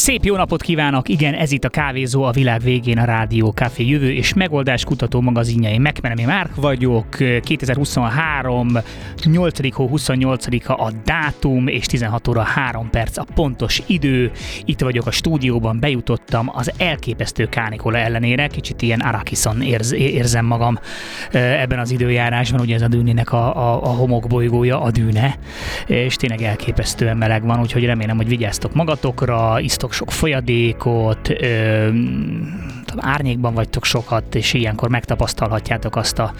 Szép jó napot kívánok! Igen, ez itt a Kávézó, a világ végén a Rádió Café jövő és megoldás kutató magazinjai. Megmenemi Márk vagyok, 2023. 8. hó 28-a a dátum, és 16 óra 3 perc a pontos idő. Itt vagyok a stúdióban, bejutottam az elképesztő kánikula ellenére, kicsit ilyen Arakison érz, érzem magam ebben az időjárásban, ugye ez a dűnének a, a, a homokbolygója, a dűne, és tényleg elképesztően meleg van, úgyhogy remélem, hogy vigyáztok magatokra, isztok sok folyadékot, ö, árnyékban vagytok sokat, és ilyenkor megtapasztalhatjátok azt a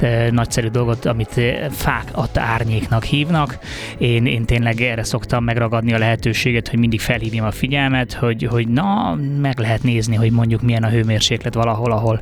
ö, nagyszerű dolgot, amit fák adta árnyéknak hívnak. Én, én tényleg erre szoktam megragadni a lehetőséget, hogy mindig felhívjam a figyelmet, hogy, hogy na, meg lehet nézni, hogy mondjuk milyen a hőmérséklet valahol, ahol,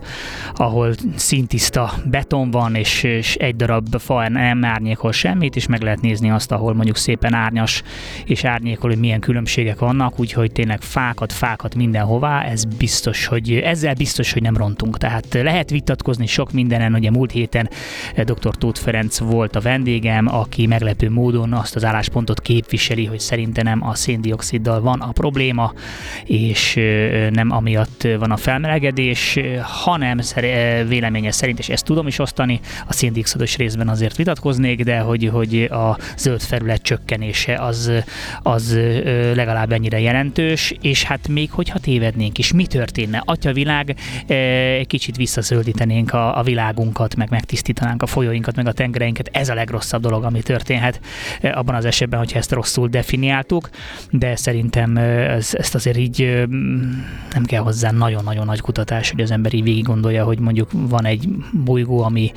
ahol szintiszta beton van, és, és egy darab fa nem árnyékol semmit, és meg lehet nézni azt, ahol mondjuk szépen árnyas és árnyékol, hogy milyen különbségek vannak, úgyhogy tényleg fákat, fákat mindenhová, ez biztos, hogy ezzel biztos, hogy nem rontunk. Tehát lehet vitatkozni sok mindenen, ugye múlt héten dr. Tóth Ferenc volt a vendégem, aki meglepő módon azt az álláspontot képviseli, hogy szerintem a széndioksziddal van a probléma, és nem amiatt van a felmelegedés, hanem véleménye szerint, és ezt tudom is osztani, a széndiokszidos részben azért vitatkoznék, de hogy, hogy a zöld felület csökkenése az, az legalább ennyire jelentős, és hát még hogyha tévednénk is, mi történne? Atya világ, egy kicsit visszaszöldítenénk a, a világunkat, meg megtisztítanánk a folyóinkat, meg a tengereinket. Ez a legrosszabb dolog, ami történhet abban az esetben, hogyha ezt rosszul definiáltuk, de szerintem ezt azért így nem kell hozzá nagyon-nagyon nagy kutatás, hogy az ember így végig gondolja, hogy mondjuk van egy bolygó, ami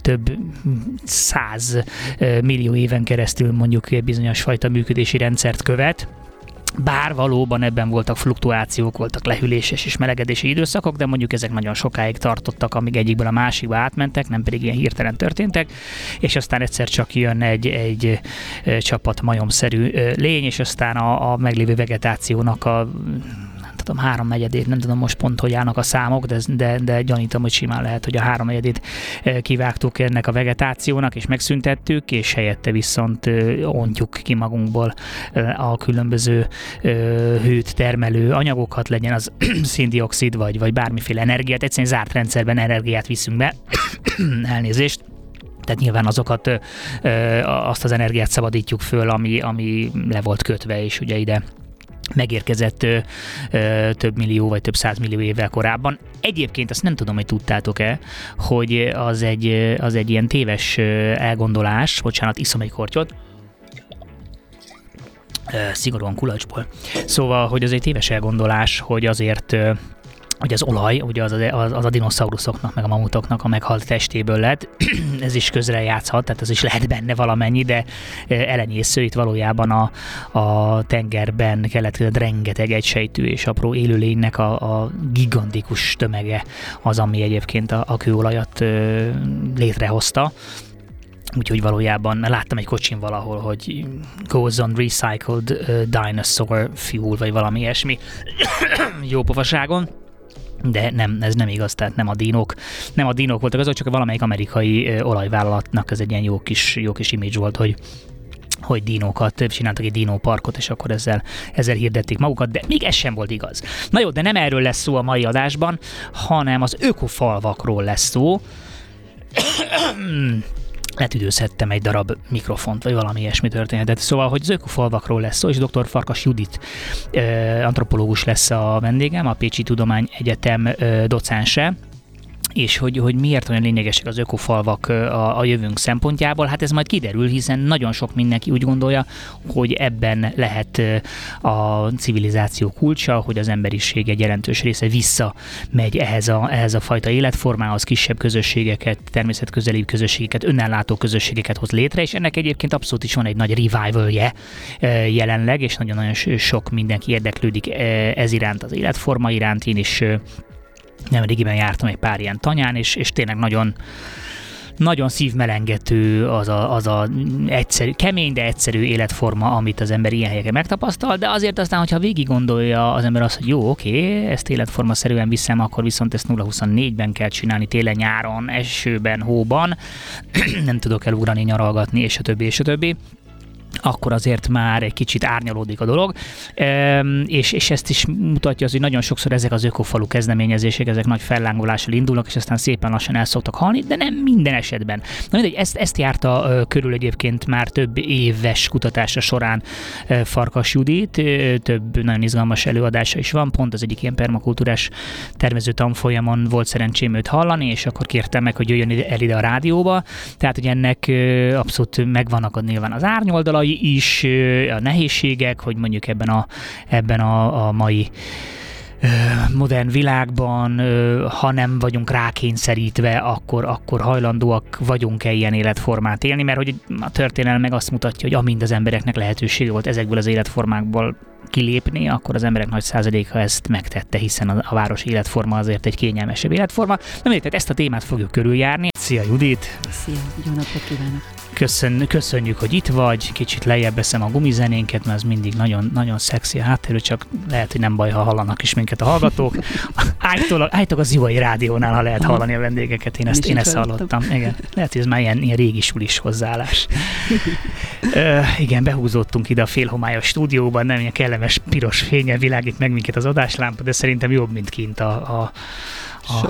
több száz millió éven keresztül mondjuk bizonyos fajta működési rendszert követ, bár valóban ebben voltak fluktuációk, voltak lehűléses és melegedési időszakok, de mondjuk ezek nagyon sokáig tartottak, amíg egyikből a másikba átmentek, nem pedig ilyen hirtelen történtek, és aztán egyszer csak jön egy, egy csapat majomszerű lény, és aztán a, a meglévő vegetációnak a tudom, háromnegyedét, nem tudom most pont, hogy állnak a számok, de, de, de gyanítom, hogy simán lehet, hogy a háromnegyedét kivágtuk ennek a vegetációnak, és megszüntettük, és helyette viszont ontjuk ki magunkból a különböző hőt termelő anyagokat, legyen az széndiokszid, vagy, vagy bármiféle energiát, egyszerűen zárt rendszerben energiát viszünk be, elnézést, tehát nyilván azokat, azt az energiát szabadítjuk föl, ami, ami le volt kötve, és ugye ide megérkezett ö, ö, több millió vagy több százmillió évvel korábban. Egyébként azt nem tudom, hogy tudtátok-e, hogy az egy, az egy ilyen téves elgondolás, bocsánat, iszom egy kortyot, szigorúan kulacsból. Szóval, hogy az egy téves elgondolás, hogy azért hogy az olaj, ugye az, az, az a dinoszauruszoknak, meg a mamutoknak a meghalt testéből lett, ez is közre játszhat, tehát ez is lehet benne valamennyi, de elenyésző itt valójában a, a tengerben keletkezett rengeteg egysejtű és apró élőlénynek a, a gigantikus tömege az, ami egyébként a, a kőolajat létrehozta. Úgyhogy valójában láttam egy kocsin valahol, hogy goes on recycled dinosaur fuel, vagy valami ilyesmi jó pofaságon de nem, ez nem igaz, tehát nem a dinók, nem a dinók voltak azok, csak valamelyik amerikai olajvállalatnak ez egy ilyen jó kis, jó kis image volt, hogy hogy dinókat, csináltak egy dinó parkot, és akkor ezzel, ezzel hirdették magukat, de még ez sem volt igaz. Na jó, de nem erről lesz szó a mai adásban, hanem az ökofalvakról lesz szó letüdőzhettem egy darab mikrofont, vagy valami ilyesmi történetet. Szóval, hogy zökofalvakról lesz szó, és dr. Farkas Judit antropológus lesz a vendégem, a Pécsi Tudomány Egyetem docense, és hogy, hogy miért olyan lényegesek az ökofalvak a, a jövőnk szempontjából, hát ez majd kiderül, hiszen nagyon sok mindenki úgy gondolja, hogy ebben lehet a civilizáció kulcsa, hogy az emberiség egy jelentős része visszamegy ehhez a, ehhez a fajta életformához, kisebb közösségeket, természetközeli közösségeket, önellátó közösségeket hoz létre, és ennek egyébként abszolút is van egy nagy revivalje jelenleg, és nagyon-nagyon sok mindenki érdeklődik ez iránt, az életforma iránt, én is Nemrégiben jártam egy pár ilyen tanyán, és, és tényleg nagyon, nagyon szívmelengető az a, az a egyszerű, kemény, de egyszerű életforma, amit az ember ilyen helyeken megtapasztal, de azért aztán, hogyha végig gondolja az ember azt, hogy jó, oké, ezt életforma szerűen viszem, akkor viszont ezt 0-24-ben kell csinálni, télen, nyáron, esőben, hóban, nem tudok elugrani, nyaralgatni, és a többi, és a többi akkor azért már egy kicsit árnyalódik a dolog, és, és ezt is mutatja az, hogy nagyon sokszor ezek az ökofalu kezdeményezések, ezek nagy fellángolással indulnak, és aztán szépen lassan el szoktak halni, de nem minden esetben. Na mindegy, ezt, ezt járta körül egyébként már több éves kutatása során Farkas Judit, több nagyon izgalmas előadása is van, pont az egyik ilyen permakultúrás tervező tanfolyamon volt szerencsém őt hallani, és akkor kértem meg, hogy jöjjön el ide a rádióba, tehát hogy ennek abszolút megvannak a nyilván az árnyoldalai, is, a nehézségek, hogy mondjuk ebben a, ebben a, a mai modern világban, ha nem vagyunk rákényszerítve, akkor, akkor hajlandóak vagyunk-e ilyen életformát élni, mert hogy a történelem meg azt mutatja, hogy amint az embereknek lehetősége volt ezekből az életformákból kilépni, akkor az emberek nagy százaléka ezt megtette, hiszen a, a város életforma azért egy kényelmesebb életforma. Nem tehát ezt a témát fogjuk körüljárni. Szia Judit! Szia, jó napot kívánok! Köszön, köszönjük, hogy itt vagy, kicsit lejjebb veszem a gumizenénket, mert az mindig nagyon, nagyon szexi a háttérő, csak lehet, hogy nem baj, ha hallanak is minket a hallgatók. Állítólag, állítólag az Zivai rádiónál, ha lehet hallani a vendégeket, én ezt, én ezt hallottam. Igen. Lehet, hogy ez már ilyen, ilyen régi sulis hozzáállás. Ö, igen, behúzottunk ide a félhomályos stúdióban, nem ilyen kellemes piros fénye világít meg minket az adáslámpa, de szerintem jobb, mint kint a, a a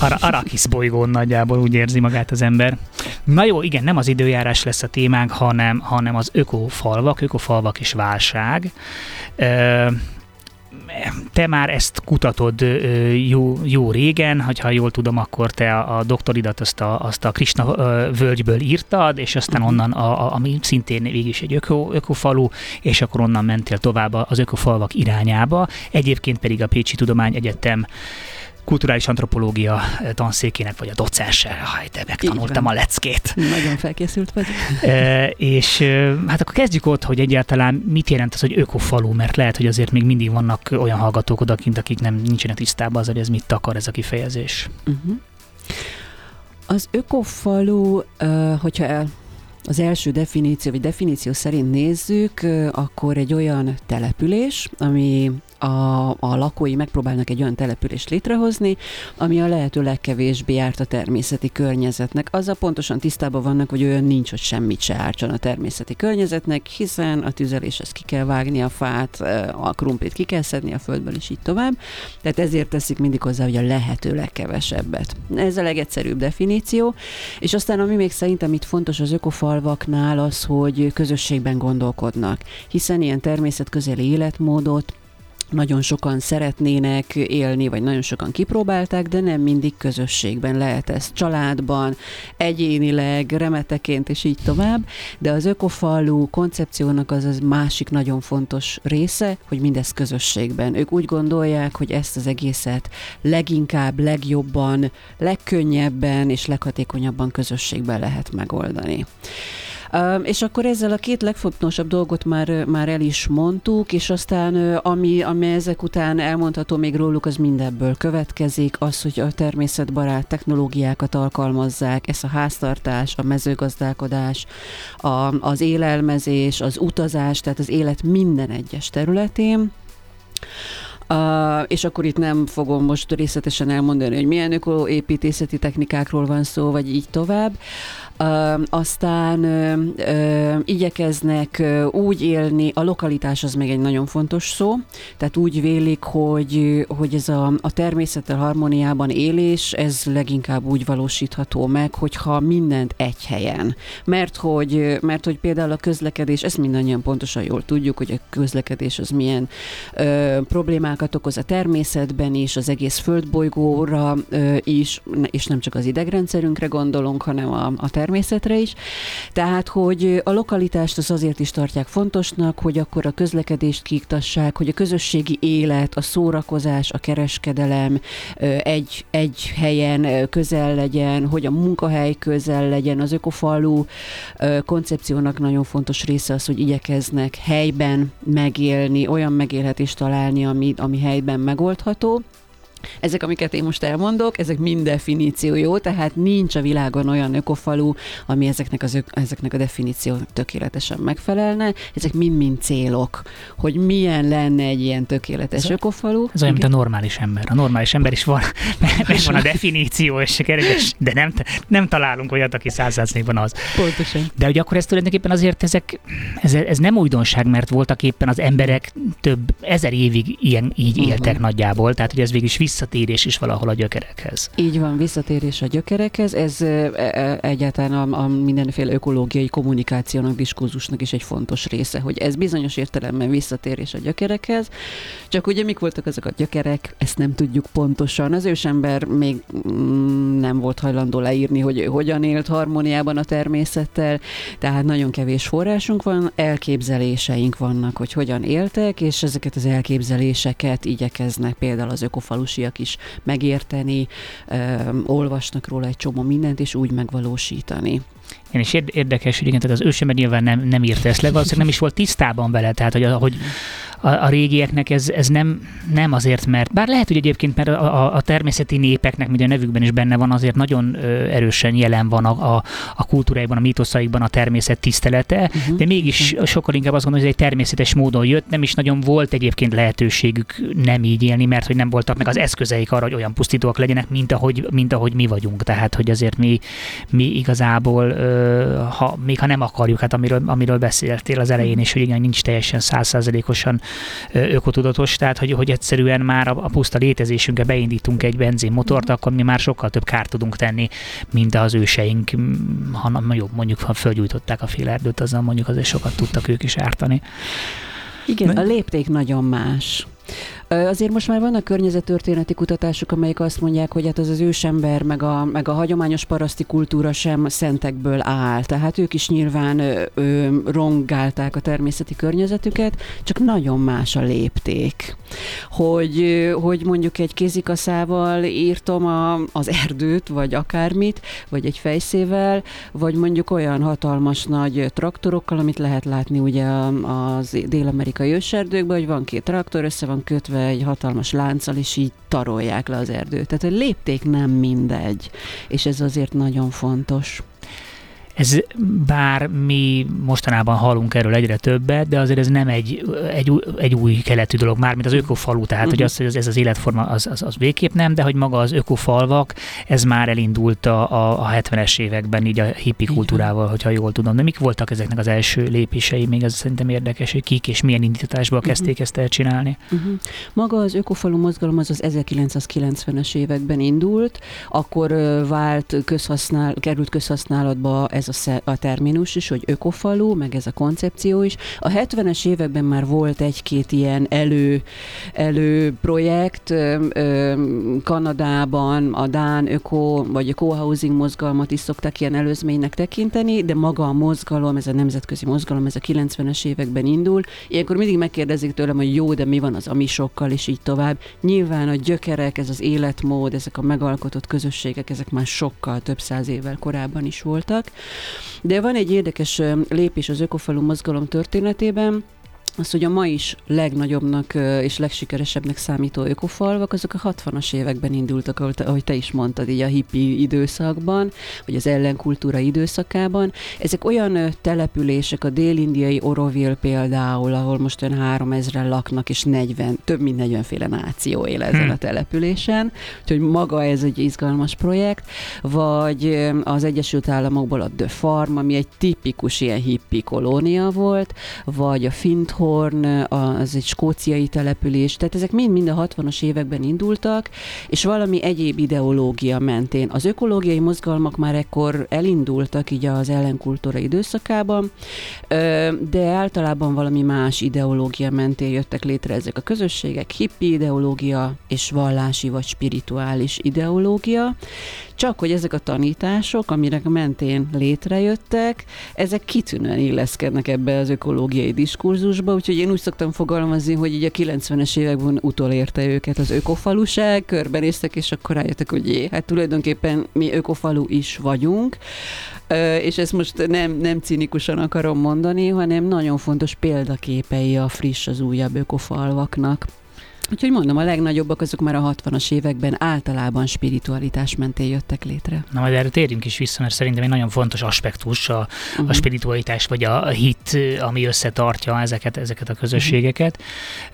Ar- Arrakis bolygón nagyjából úgy érzi magát az ember. Na jó, igen, nem az időjárás lesz a témánk, hanem, hanem az ökofalvak, ökofalvak és válság. te már ezt kutatod jó, jó régen, ha jól tudom, akkor te a, a doktoridat azt a, azt a Krishna völgyből írtad, és aztán onnan, a, a, ami szintén végig is egy öko, ökofalu, és akkor onnan mentél tovább az ökofalvak irányába. Egyébként pedig a Pécsi Tudományegyetem kulturális antropológia tanszékének, vagy a docense, ha te megtanultam a leckét. Nagyon felkészült vagy. E, és hát akkor kezdjük ott, hogy egyáltalán mit jelent az, hogy ökofalu, mert lehet, hogy azért még mindig vannak olyan hallgatók odakint, akik nem nincsenek tisztában az, hogy ez mit akar ez a kifejezés. Uh-huh. Az ökofalu, hogyha az első definíció, vagy definíció szerint nézzük, akkor egy olyan település, ami a, a lakói megpróbálnak egy olyan települést létrehozni, ami a lehető legkevésbé járt a természeti környezetnek. Azzal pontosan tisztában vannak, hogy olyan nincs, hogy semmit se ártson a természeti környezetnek, hiszen a tüzeléshez ki kell vágni a fát, a krumplit ki kell szedni a földből, és így tovább. Tehát ezért teszik mindig hozzá, hogy a lehető legkevesebbet. Ez a legegyszerűbb definíció. És aztán, ami még szerintem itt fontos az ökofalvaknál, az, hogy közösségben gondolkodnak, hiszen ilyen természetközeli életmódot nagyon sokan szeretnének élni, vagy nagyon sokan kipróbálták, de nem mindig közösségben lehet ez családban, egyénileg, remeteként és így tovább, de az ökofalu koncepciónak az az másik nagyon fontos része, hogy mindez közösségben. Ők úgy gondolják, hogy ezt az egészet leginkább, legjobban, legkönnyebben és leghatékonyabban közösségben lehet megoldani. És akkor ezzel a két legfontosabb dolgot már, már el is mondtuk, és aztán ami, ami ezek után elmondható még róluk, az mindebből következik, az, hogy a természetbarát technológiákat alkalmazzák, ez a háztartás, a mezőgazdálkodás, a, az élelmezés, az utazás, tehát az élet minden egyes területén. Uh, és akkor itt nem fogom most részletesen elmondani, hogy milyen ökoépítészeti technikákról van szó, vagy így tovább. Aztán igyekeznek úgy élni, a lokalitás az még egy nagyon fontos szó, tehát úgy vélik, hogy, hogy ez a, a természettel harmóniában élés, ez leginkább úgy valósítható meg, hogyha mindent egy helyen. Mert hogy, mert hogy például a közlekedés, ezt mindannyian pontosan jól tudjuk, hogy a közlekedés az milyen ö, problémákat okoz a természetben is, az egész földbolygóra ö, is, és nem csak az idegrendszerünkre gondolunk, hanem a, a természetben természetre is. Tehát, hogy a lokalitást az azért is tartják fontosnak, hogy akkor a közlekedést kiiktassák, hogy a közösségi élet, a szórakozás, a kereskedelem egy, egy helyen közel legyen, hogy a munkahely közel legyen. Az ökofalu koncepciónak nagyon fontos része az, hogy igyekeznek helyben megélni, olyan megélhetést találni, ami, ami helyben megoldható Ezek, amiket én most elmondok, ezek mind definíció jó, tehát nincs a világon olyan ökofalu, ami ezeknek, az, ezeknek a definíció tökéletesen megfelelne. Ezek mind-mind célok, hogy milyen lenne egy ilyen tökéletes ez ökofalu. Ez olyan, mint a normális ember. A normális ember is van, van a definíció, és kereges, de nem, nem találunk olyat, aki százszázalékban az. Pontosan. De hogy akkor ez tulajdonképpen azért ezek, ez, ez nem újdonság, mert voltak éppen az emberek több ezer évig ilyen, így éltek uh-huh. nagyjából, tehát hogy ez végül is visszatérés is valahol a gyökerekhez. Így van, visszatérés a gyökerekhez. Ez e, e, egyáltalán a, a mindenféle ökológiai kommunikációnak, diskurzusnak is egy fontos része, hogy ez bizonyos értelemben visszatérés a gyökerekhez. Csak ugye mik voltak ezek a gyökerek, ezt nem tudjuk pontosan. Az ősember még mm, nem volt hajlandó leírni, hogy hogyan élt harmóniában a természettel, tehát nagyon kevés forrásunk van, elképzeléseink vannak, hogy hogyan éltek, és ezeket az elképzeléseket igyekeznek például az ökofalusiak is megérteni, olvasnak róla egy csomó mindent, és úgy megvalósítani. Igen, és érdekes, hogy igen, tehát az ősember nyilván nem, nem írta ezt le, valószínűleg nem is volt tisztában vele, tehát hogy, hogy a, a régieknek ez, ez nem, nem azért, mert bár lehet, hogy egyébként, mert a, a természeti népeknek, mint a nevükben is benne van, azért nagyon erősen jelen van a, a, a kultúráikban, a mítoszaikban a természet tisztelete, uh-huh. de mégis uh-huh. sokkal inkább azt gondolom, hogy ez egy természetes módon jött, nem is nagyon volt egyébként lehetőségük nem így élni, mert hogy nem voltak meg az eszközeik arra, hogy olyan pusztítóak legyenek, mint ahogy, mint ahogy mi vagyunk. Tehát, hogy azért mi, mi igazából, ha, még ha nem akarjuk, hát amiről, amiről beszéltél az elején, és hogy igen, nincs teljesen százszázalékosan ökotudatos, tehát hogy, hogy egyszerűen már a, a puszta létezésünkbe beindítunk egy benzinmotort, mhm. akkor mi már sokkal több kárt tudunk tenni, mint az őseink, ha jobb, mondjuk ha fölgyújtották a félerdőt, azzal mondjuk azért sokat tudtak ők is ártani. Igen, a lépték nagyon más. Azért most már vannak környezettörténeti kutatások, amelyek azt mondják, hogy hát az az ősember, meg a, meg a hagyományos paraszti kultúra sem szentekből áll. Tehát ők is nyilván ö, ö, rongálták a természeti környezetüket, csak nagyon más a lépték. Hogy, hogy mondjuk egy kézikaszával írtom a, az erdőt, vagy akármit, vagy egy fejszével, vagy mondjuk olyan hatalmas nagy traktorokkal, amit lehet látni ugye az dél-amerikai őserdőkben, hogy van két traktor, össze van kötve egy hatalmas lánccal, és így tarolják le az erdőt. Tehát a lépték nem mindegy, és ez azért nagyon fontos. Ez bár mi mostanában hallunk erről egyre többet, de azért ez nem egy, egy, egy új keletű dolog, már mint az ökofalu, tehát uh-huh. hogy az, hogy ez az életforma az, az, az végképp nem, de hogy maga az ökofalvak, ez már elindult a, a, a 70-es években így a hippi kultúrával, hogyha jól tudom. De mik voltak ezeknek az első lépései? Még ez szerintem érdekes, hogy kik és milyen indítatásból uh-huh. kezdték ezt elcsinálni. Uh-huh. Maga az ökofalu mozgalom az az 1990-es években indult, akkor vált közhasznál, került közhasználatba ez a, a terminus is, hogy ökofalu, meg ez a koncepció is. A 70-es években már volt egy-két ilyen elő, elő projekt, Kanadában a Dán öko, vagy a co-housing mozgalmat is szokták ilyen előzménynek tekinteni, de maga a mozgalom, ez a nemzetközi mozgalom, ez a 90-es években indul. Ilyenkor mindig megkérdezik tőlem, hogy jó, de mi van az amisokkal, és így tovább. Nyilván a gyökerek, ez az életmód, ezek a megalkotott közösségek, ezek már sokkal több száz évvel korábban is voltak. De van egy érdekes lépés az ökofalu mozgalom történetében, az, hogy a ma is legnagyobbnak és legsikeresebbnek számító ökofalvak, azok a 60-as években indultak, ahogy te is mondtad, így a hippi időszakban, vagy az ellenkultúra időszakában. Ezek olyan települések, a dél-indiai Oroville például, ahol most olyan 3000 laknak, és 40, több mint 40 féle náció él ezen a településen, úgyhogy maga ez egy izgalmas projekt, vagy az Egyesült Államokból a The Farm, ami egy tipikus ilyen hippi kolónia volt, vagy a Fint Horn, az egy skóciai település, tehát ezek mind-mind a 60-as években indultak, és valami egyéb ideológia mentén. Az ökológiai mozgalmak már ekkor elindultak így az ellenkultúra időszakában, de általában valami más ideológia mentén jöttek létre ezek a közösségek, hippi ideológia és vallási vagy spirituális ideológia, csak hogy ezek a tanítások, amire mentén létrejöttek, ezek kitűnően illeszkednek ebbe az ökológiai diskurzusba, úgyhogy én úgy szoktam fogalmazni, hogy így a 90-es években utolérte őket az ökofaluság, körbenéztek, és akkor rájöttek, hogy jé, hát tulajdonképpen mi ökofalu is vagyunk, és ezt most nem, nem cinikusan akarom mondani, hanem nagyon fontos példaképei a friss, az újabb ökofalvaknak. Úgyhogy mondom, a legnagyobbak azok már a 60-as években általában spiritualitás mentén jöttek létre. Na majd erre térjünk is vissza, mert szerintem egy nagyon fontos aspektus a, uh-huh. a spiritualitás, vagy a hit, ami összetartja ezeket, ezeket a közösségeket.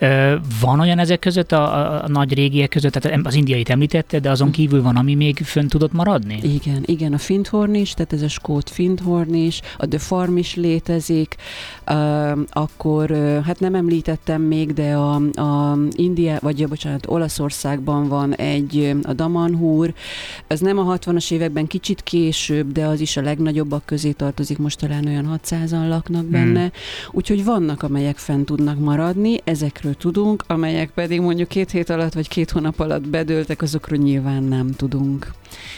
Uh-huh. Van olyan ezek között, a, a nagy régiek között, tehát az indiait említette, de azon uh-huh. kívül van, ami még fönn tudott maradni? Igen, igen, a Findhorn is, tehát ez a skót Findhorn is, a The Farm is létezik, uh, akkor, uh, hát nem említettem még, de a, a India, vagy bocsánat, Olaszországban van egy, a Damanhúr, ez nem a 60-as években kicsit később, de az is a legnagyobbak közé tartozik, most talán olyan 600-an laknak hmm. benne, hmm. úgyhogy vannak, amelyek fent tudnak maradni, ezekről tudunk, amelyek pedig mondjuk két hét alatt, vagy két hónap alatt bedőltek, azokról nyilván nem tudunk.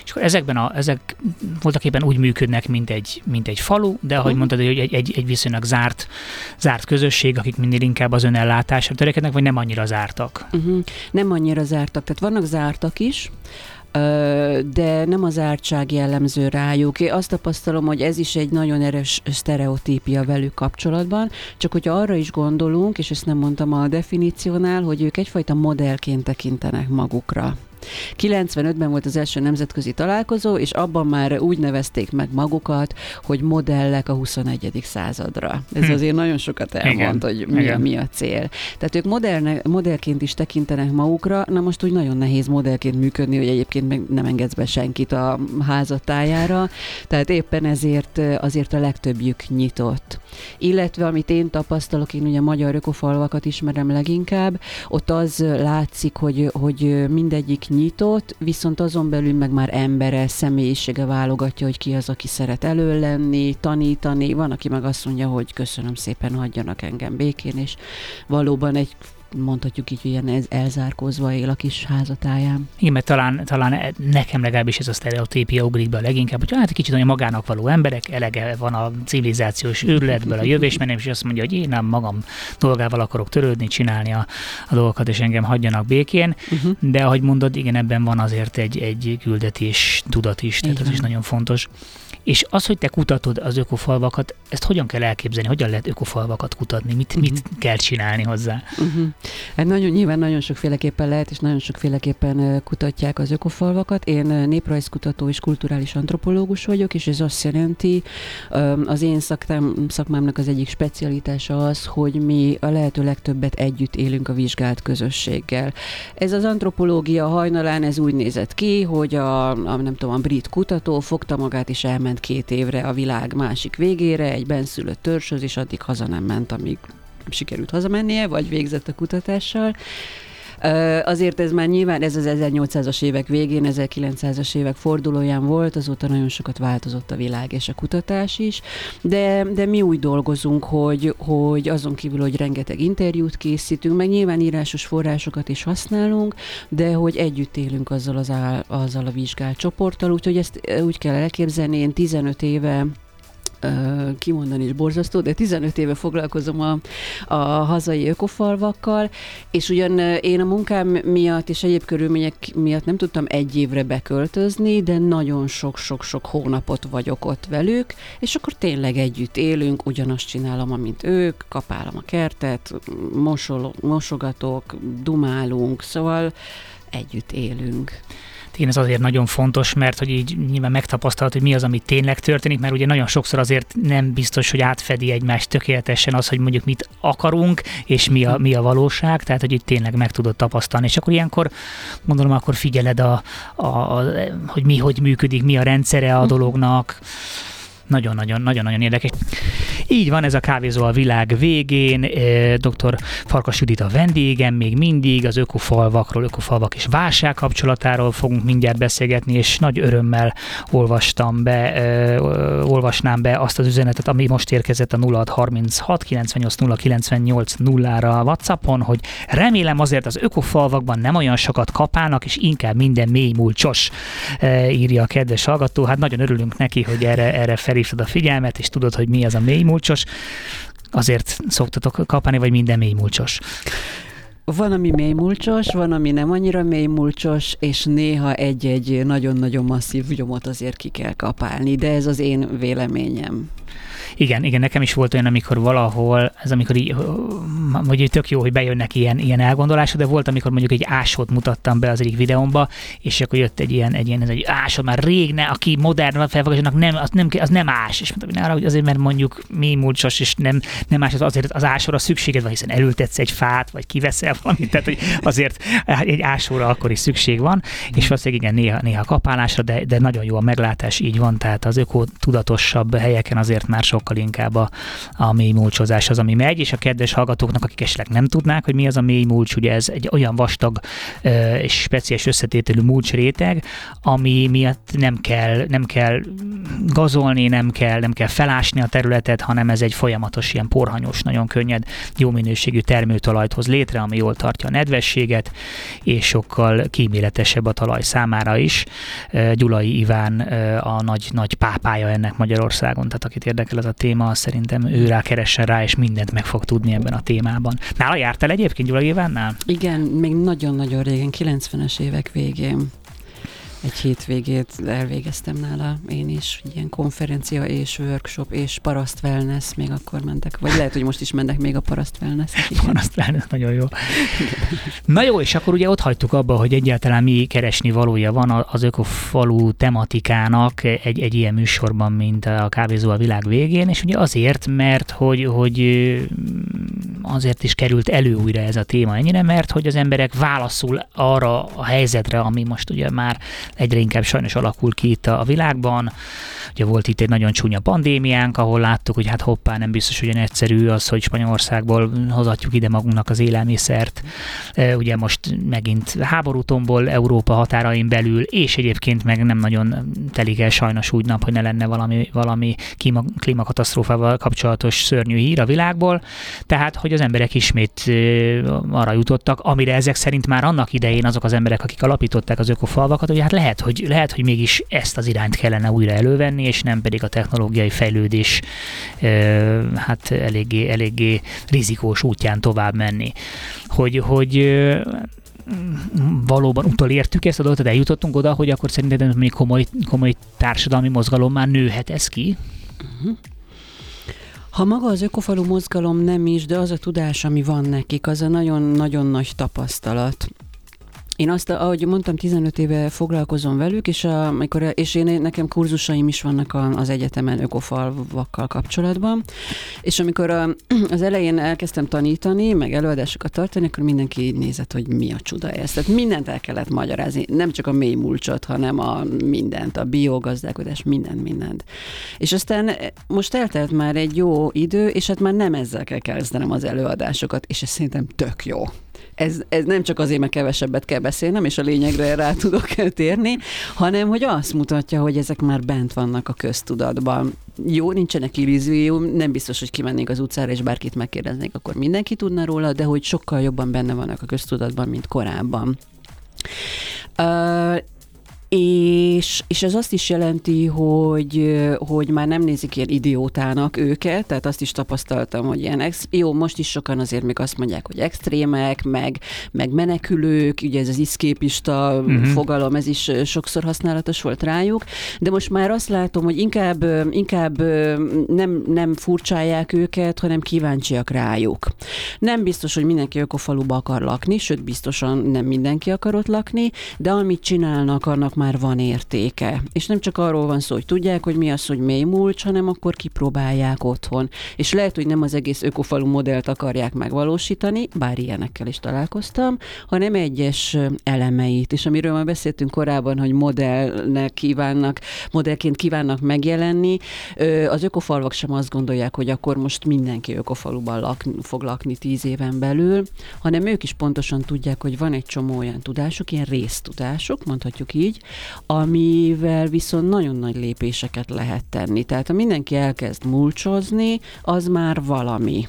És akkor ezekben a, ezek voltak éppen úgy működnek, mint egy, mint egy falu, de ahogy uh-huh. mondtad, hogy egy, egy, egy viszonylag zárt, zárt közösség, akik minél inkább az önellátásra törekednek, vagy nem annyira zártak? Uh-huh. Nem annyira zártak, tehát vannak zártak is, de nem az zártság jellemző rájuk. Én azt tapasztalom, hogy ez is egy nagyon erős sztereotípia velük kapcsolatban, csak hogyha arra is gondolunk, és ezt nem mondtam a definíciónál, hogy ők egyfajta modellként tekintenek magukra. 95-ben volt az első nemzetközi találkozó, és abban már úgy nevezték meg magukat, hogy modellek a 21. századra. Ez hm. azért nagyon sokat elmond, Igen. hogy mi, Igen. mi a cél. Tehát ők modellne, modellként is tekintenek magukra, na most úgy nagyon nehéz modellként működni, hogy egyébként meg nem engedsz be senkit a házatájára, tehát éppen ezért azért a legtöbbjük nyitott. Illetve amit én tapasztalok, én ugye a magyar ökofalvakat ismerem leginkább, ott az látszik, hogy, hogy mindegyik nyitott, viszont azon belül meg már embere, személyisége válogatja, hogy ki az, aki szeret elő lenni, tanítani. Van, aki meg azt mondja, hogy köszönöm szépen, hagyjanak engem békén, és valóban egy mondhatjuk így, hogy ilyen elzárkózva él a kis házatáján. Igen, mert talán, talán nekem legalábbis ez a sztereotípia ugrik be a leginkább, hogy hát kicsit olyan magának való emberek, elege van a civilizációs őrületből, a jövésmenem, és azt mondja, hogy én nem magam dolgával akarok törődni, csinálni a, a dolgokat, és engem hagyjanak békén. Uh-huh. De ahogy mondod, igen, ebben van azért egy, egy küldetés tudat is, tehát ez is nagyon fontos. És az, hogy te kutatod az ökofalvakat, ezt hogyan kell elképzelni? Hogyan lehet ökofalvakat kutatni? Mit, uh-huh. mit kell csinálni hozzá? Uh-huh. Hát nagyon, nyilván nagyon sokféleképpen lehet, és nagyon sokféleképpen kutatják az ökofalvakat. Én néprajzkutató és kulturális antropológus vagyok, és ez azt jelenti, az én szaktám, szakmámnak az egyik specialitása az, hogy mi a lehető legtöbbet együtt élünk a vizsgált közösséggel. Ez az antropológia hajnalán ez úgy nézett ki, hogy a, a nem tudom, a brit kutató fogta magát és elment két évre a világ másik végére, egy benszülött törzshöz, és addig haza nem ment, amíg sikerült hazamennie, vagy végzett a kutatással. Azért ez már nyilván, ez az 1800-as évek végén, 1900-as évek fordulóján volt, azóta nagyon sokat változott a világ és a kutatás is, de, de mi úgy dolgozunk, hogy, hogy azon kívül, hogy rengeteg interjút készítünk, meg nyilván írásos forrásokat is használunk, de hogy együtt élünk azzal, az áll, azzal a vizsgált csoporttal, úgyhogy ezt úgy kell elképzelni, én 15 éve kimondani is borzasztó, de 15 éve foglalkozom a, a hazai ökofalvakkal, és ugyan én a munkám miatt és egyéb körülmények miatt nem tudtam egy évre beköltözni, de nagyon sok-sok-sok hónapot vagyok ott velük, és akkor tényleg együtt élünk, ugyanazt csinálom, amint ők, kapálom a kertet, mosol, mosogatok, dumálunk, szóval együtt élünk. Igen, ez azért nagyon fontos, mert hogy így nyilván megtapasztalt, hogy mi az, ami tényleg történik, mert ugye nagyon sokszor azért nem biztos, hogy átfedi egymást tökéletesen az, hogy mondjuk mit akarunk, és mi a, mi a valóság, tehát hogy itt tényleg meg tudod tapasztalni. És akkor ilyenkor gondolom, akkor figyeled, a, a, a, hogy mi hogy működik, mi a rendszere a mhm. dolognak, nagyon-nagyon-nagyon érdekes. Így van, ez a kávézó a világ végén. Dr. Farkas Judit a vendégem, még mindig az ökofalvakról, ökofalvak és válság kapcsolatáról fogunk mindjárt beszélgetni, és nagy örömmel olvastam be, olvasnám be azt az üzenetet, ami most érkezett a 0636 98 098 0-ra a Whatsappon, hogy remélem azért az ökofalvakban nem olyan sokat kapálnak, és inkább minden mély múlcsos, írja a kedves hallgató. Hát nagyon örülünk neki, hogy erre, erre felé felhívtad a figyelmet, és tudod, hogy mi az a mély mulcsos, azért szoktatok kapni, vagy minden mély mulcsos? Van, ami mély mulcsos, van, ami nem annyira mély mulcsos, és néha egy-egy nagyon-nagyon masszív gyomot azért ki kell kapálni, de ez az én véleményem. Igen, igen, nekem is volt olyan, amikor valahol, ez amikor így, hogy tök jó, hogy bejönnek ilyen, ilyen elgondolások, de volt, amikor mondjuk egy ásót mutattam be az egyik videómba, és akkor jött egy ilyen, egy ilyen, ez egy ásod, már rég ne, aki modern felfogadásnak nem, az nem, az nem ás. És mondtam, hogy, hogy azért, mert mondjuk mi múlcsos, és nem, nem ás, az azért az ásóra szükséged van, hiszen elültetsz egy fát, vagy kiveszel valamit, tehát hogy azért egy ásóra akkor is szükség van, és valószínűleg igen, néha, néha kapálásra, de, de nagyon jó a meglátás, így van, tehát az öko tudatosabb helyeken azért már sokkal inkább a, a mély mulcsozás az, ami megy, és a kedves hallgatóknak, akik esetleg nem tudnák, hogy mi az a mély mulcs, ugye ez egy olyan vastag és speciális összetételű mulcs réteg, ami miatt nem kell, nem kell gazolni, nem kell, nem kell felásni a területet, hanem ez egy folyamatos ilyen porhanyos, nagyon könnyed, jó minőségű termőtalajt hoz létre, ami jól tartja a nedvességet, és sokkal kíméletesebb a talaj számára is. Gyulai Iván a nagy, nagy pápája ennek Magyarországon, tehát akit érdekel ez a téma, szerintem ő rá keressen rá, és mindent meg fog tudni ebben a témában. Nála jártál egyébként Gyulai Ivánnál? Igen, még nagyon-nagyon régen, 90-es évek végén egy hétvégét elvégeztem nála én is, ilyen konferencia és workshop és paraszt wellness, még akkor mentek, vagy lehet, hogy most is mennek még a paraszt wellness. Paraszt wellness, nagyon jó. Na jó, és akkor ugye ott hagytuk abba, hogy egyáltalán mi keresni valója van az ökofalu tematikának egy, egy ilyen műsorban, mint a kávézó a világ végén, és ugye azért, mert hogy, hogy azért is került elő újra ez a téma ennyire, mert hogy az emberek válaszul arra a helyzetre, ami most ugye már egyre inkább sajnos alakul ki itt a világban. Ugye volt itt egy nagyon csúnya pandémiánk, ahol láttuk, hogy hát hoppá, nem biztos, hogy egyszerű az, hogy Spanyolországból hozatjuk ide magunknak az élelmiszert. Ugye most megint háborútomból Európa határain belül, és egyébként meg nem nagyon telik el sajnos úgy nap, hogy ne lenne valami, valami klímakatasztrófával kapcsolatos szörnyű hír a világból. Tehát, hogy az emberek ismét arra jutottak, amire ezek szerint már annak idején azok az emberek, akik alapították az ökofalvakat, hogy hát lehet, hogy, lehet, hogy mégis ezt az irányt kellene újra elővenni, és nem pedig a technológiai fejlődés hát eléggé, eléggé rizikós útján tovább menni. Hogy, hogy valóban utolértük ezt a dolgot, eljutottunk oda, hogy akkor szerinted még komoly, komoly társadalmi mozgalom már nőhet ez ki? Uh-huh. Ha maga az ökofalu mozgalom nem is, de az a tudás, ami van nekik, az a nagyon-nagyon nagy tapasztalat. Én azt, ahogy mondtam, 15 éve foglalkozom velük, és, a, amikor, és én, nekem kurzusaim is vannak az egyetemen ökofalvakkal kapcsolatban, és amikor a, az elején elkezdtem tanítani, meg előadásokat tartani, akkor mindenki így nézett, hogy mi a csuda ez. Tehát mindent el kellett magyarázni, nem csak a mély mulcsot, hanem a mindent, a biogazdálkodás, mindent, mindent. És aztán most eltelt már egy jó idő, és hát már nem ezzel kell kezdenem az előadásokat, és ez szerintem tök jó ez, ez nem csak azért, mert kevesebbet kell beszélnem, és a lényegre rá tudok térni, hanem hogy azt mutatja, hogy ezek már bent vannak a köztudatban. Jó, nincsenek illúzió, nem biztos, hogy kimennék az utcára, és bárkit megkérdeznék, akkor mindenki tudna róla, de hogy sokkal jobban benne vannak a köztudatban, mint korábban. Uh, és, és ez azt is jelenti, hogy, hogy már nem nézik ilyen idiótának őket, tehát azt is tapasztaltam, hogy ilyen, ex- jó, most is sokan azért még azt mondják, hogy extrémek, meg, meg menekülők, ugye ez az iszképista uh-huh. fogalom, ez is sokszor használatos volt rájuk, de most már azt látom, hogy inkább, inkább nem, nem furcsálják őket, hanem kíváncsiak rájuk. Nem biztos, hogy mindenki ökofaluba akar lakni, sőt, biztosan nem mindenki akar ott lakni, de amit csinálnak, annak már van értéke. És nem csak arról van szó, hogy tudják, hogy mi az, hogy mély mulcs, hanem akkor kipróbálják otthon. És lehet, hogy nem az egész ökofalu modellt akarják megvalósítani, bár ilyenekkel is találkoztam, hanem egyes elemeit. És amiről már beszéltünk korábban, hogy modellnek kívánnak, modellként kívánnak megjelenni, az ökofalvak sem azt gondolják, hogy akkor most mindenki ökofaluban lakni, fog lakni tíz éven belül, hanem ők is pontosan tudják, hogy van egy csomó olyan tudásuk, ilyen résztudások, mondhatjuk így, amivel viszont nagyon nagy lépéseket lehet tenni. Tehát ha mindenki elkezd mulcsozni, az már valami.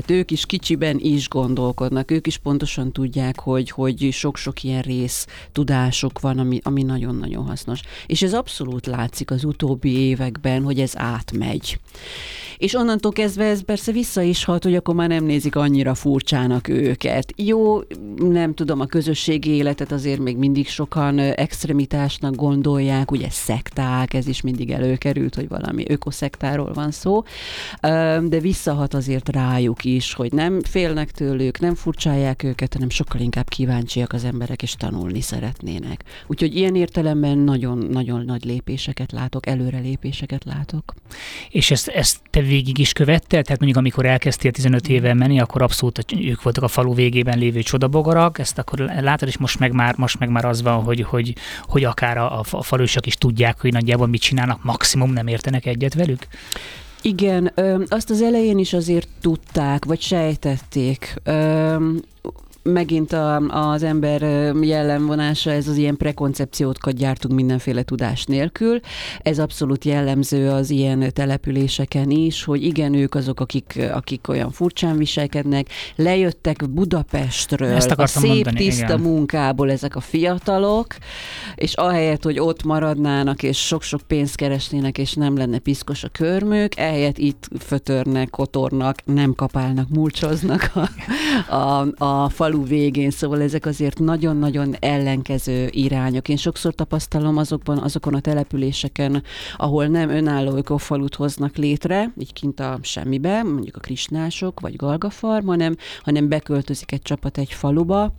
Tehát ők is kicsiben is gondolkodnak, ők is pontosan tudják, hogy, hogy sok-sok ilyen rész tudások van, ami, ami nagyon-nagyon hasznos. És ez abszolút látszik az utóbbi években, hogy ez átmegy. És onnantól kezdve ez persze vissza is hat, hogy akkor már nem nézik annyira furcsának őket. Jó, nem tudom, a közösségi életet azért még mindig sokan extremitásnak gondolják, ugye szekták, ez is mindig előkerült, hogy valami ökoszektáról van szó, de visszahat azért rájuk is, hogy nem félnek tőlük, nem furcsálják őket, hanem sokkal inkább kíváncsiak az emberek, és tanulni szeretnének. Úgyhogy ilyen értelemben nagyon-nagyon nagy lépéseket látok, előrelépéseket látok. És ezt, ezt te végig is követted? Tehát mondjuk amikor elkezdtél 15 éve menni, akkor abszolút ők voltak a falu végében lévő csodabogarak, ezt akkor látod, és most meg már, most meg már az van, hogy, hogy, hogy akár a, a falusak is tudják, hogy nagyjából mit csinálnak, maximum nem értenek egyet velük? Igen, ö, azt az elején is azért tudták, vagy sejtették. Ö, megint a, az ember jellemvonása, ez az ilyen prekoncepciókat gyártunk mindenféle tudás nélkül. Ez abszolút jellemző az ilyen településeken is, hogy igen, ők azok, akik, akik olyan furcsán viselkednek, lejöttek Budapestről, Ezt a szép mondani, tiszta igen. munkából ezek a fiatalok, és ahelyett, hogy ott maradnának, és sok-sok pénzt keresnének, és nem lenne piszkos a körmük, ehelyett itt fötörnek, kotornak, nem kapálnak, mulcsoznak a, a, a fal falu végén, szóval ezek azért nagyon-nagyon ellenkező irányok. Én sokszor tapasztalom azokban, azokon a településeken, ahol nem önálló ökofalut hoznak létre, így kint a semmibe, mondjuk a krisnások vagy galgafarm, hanem, hanem beköltözik egy csapat egy faluba,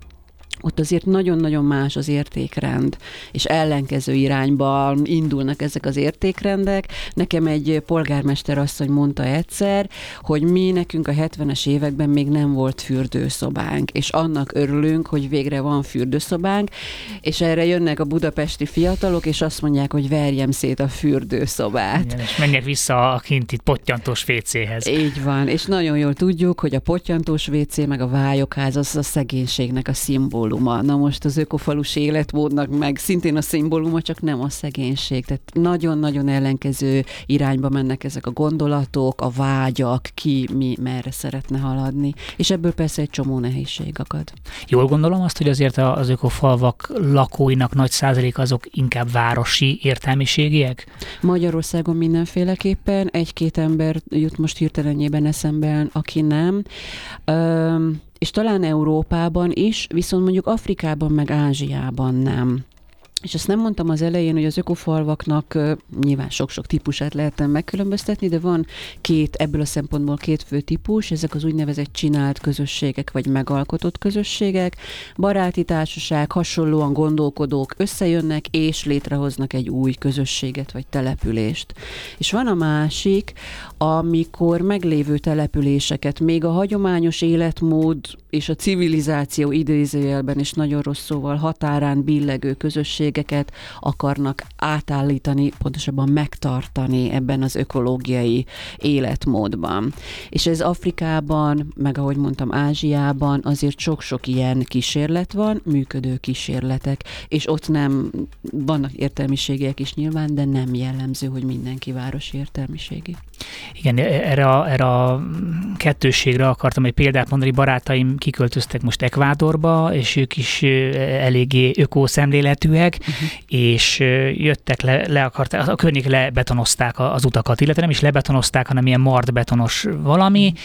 ott azért nagyon-nagyon más az értékrend, és ellenkező irányba indulnak ezek az értékrendek. Nekem egy polgármester asszony mondta egyszer, hogy mi nekünk a 70-es években még nem volt fürdőszobánk, és annak örülünk, hogy végre van fürdőszobánk, és erre jönnek a budapesti fiatalok, és azt mondják, hogy verjem szét a fürdőszobát. Igen, és menjek vissza a kinti pottyantós WC-hez. Így van, és nagyon jól tudjuk, hogy a pottyantós WC meg a vályokház az a szegénységnek a szimbóluma szimbóluma. Na most az ökofalus életmódnak meg szintén a szimbóluma, csak nem a szegénység. Tehát nagyon-nagyon ellenkező irányba mennek ezek a gondolatok, a vágyak, ki mi merre szeretne haladni. És ebből persze egy csomó nehézség akad. Jól gondolom azt, hogy azért az ökofalvak lakóinak nagy százalék azok inkább városi értelmiségiek? Magyarországon mindenféleképpen. Egy-két ember jut most hirtelenjében eszembe, aki nem. Üm, és talán Európában is, viszont mondjuk Afrikában meg Ázsiában nem. És ezt nem mondtam az elején, hogy az ökofalvaknak nyilván sok-sok típusát lehetne megkülönböztetni, de van két, ebből a szempontból két fő típus, ezek az úgynevezett csinált közösségek, vagy megalkotott közösségek. Baráti társaság, hasonlóan gondolkodók összejönnek, és létrehoznak egy új közösséget, vagy települést. És van a másik, amikor meglévő településeket, még a hagyományos életmód és a civilizáció idézőjelben is nagyon rossz szóval határán billegő közösségeket akarnak átállítani, pontosabban megtartani ebben az ökológiai életmódban. És ez Afrikában, meg ahogy mondtam, Ázsiában azért sok-sok ilyen kísérlet van, működő kísérletek, és ott nem, vannak értelmiségiek is nyilván, de nem jellemző, hogy mindenki városi értelmiségi. Igen, erre a, erre a kettősségre akartam egy példát mondani. Barátaim kiköltöztek most Ekvádorba, és ők is eléggé ökószemléletűek, uh-huh. és jöttek le, le akarták, a környék lebetonozták az utakat, illetve nem is lebetonozták, hanem ilyen martbetonos valami, uh-huh.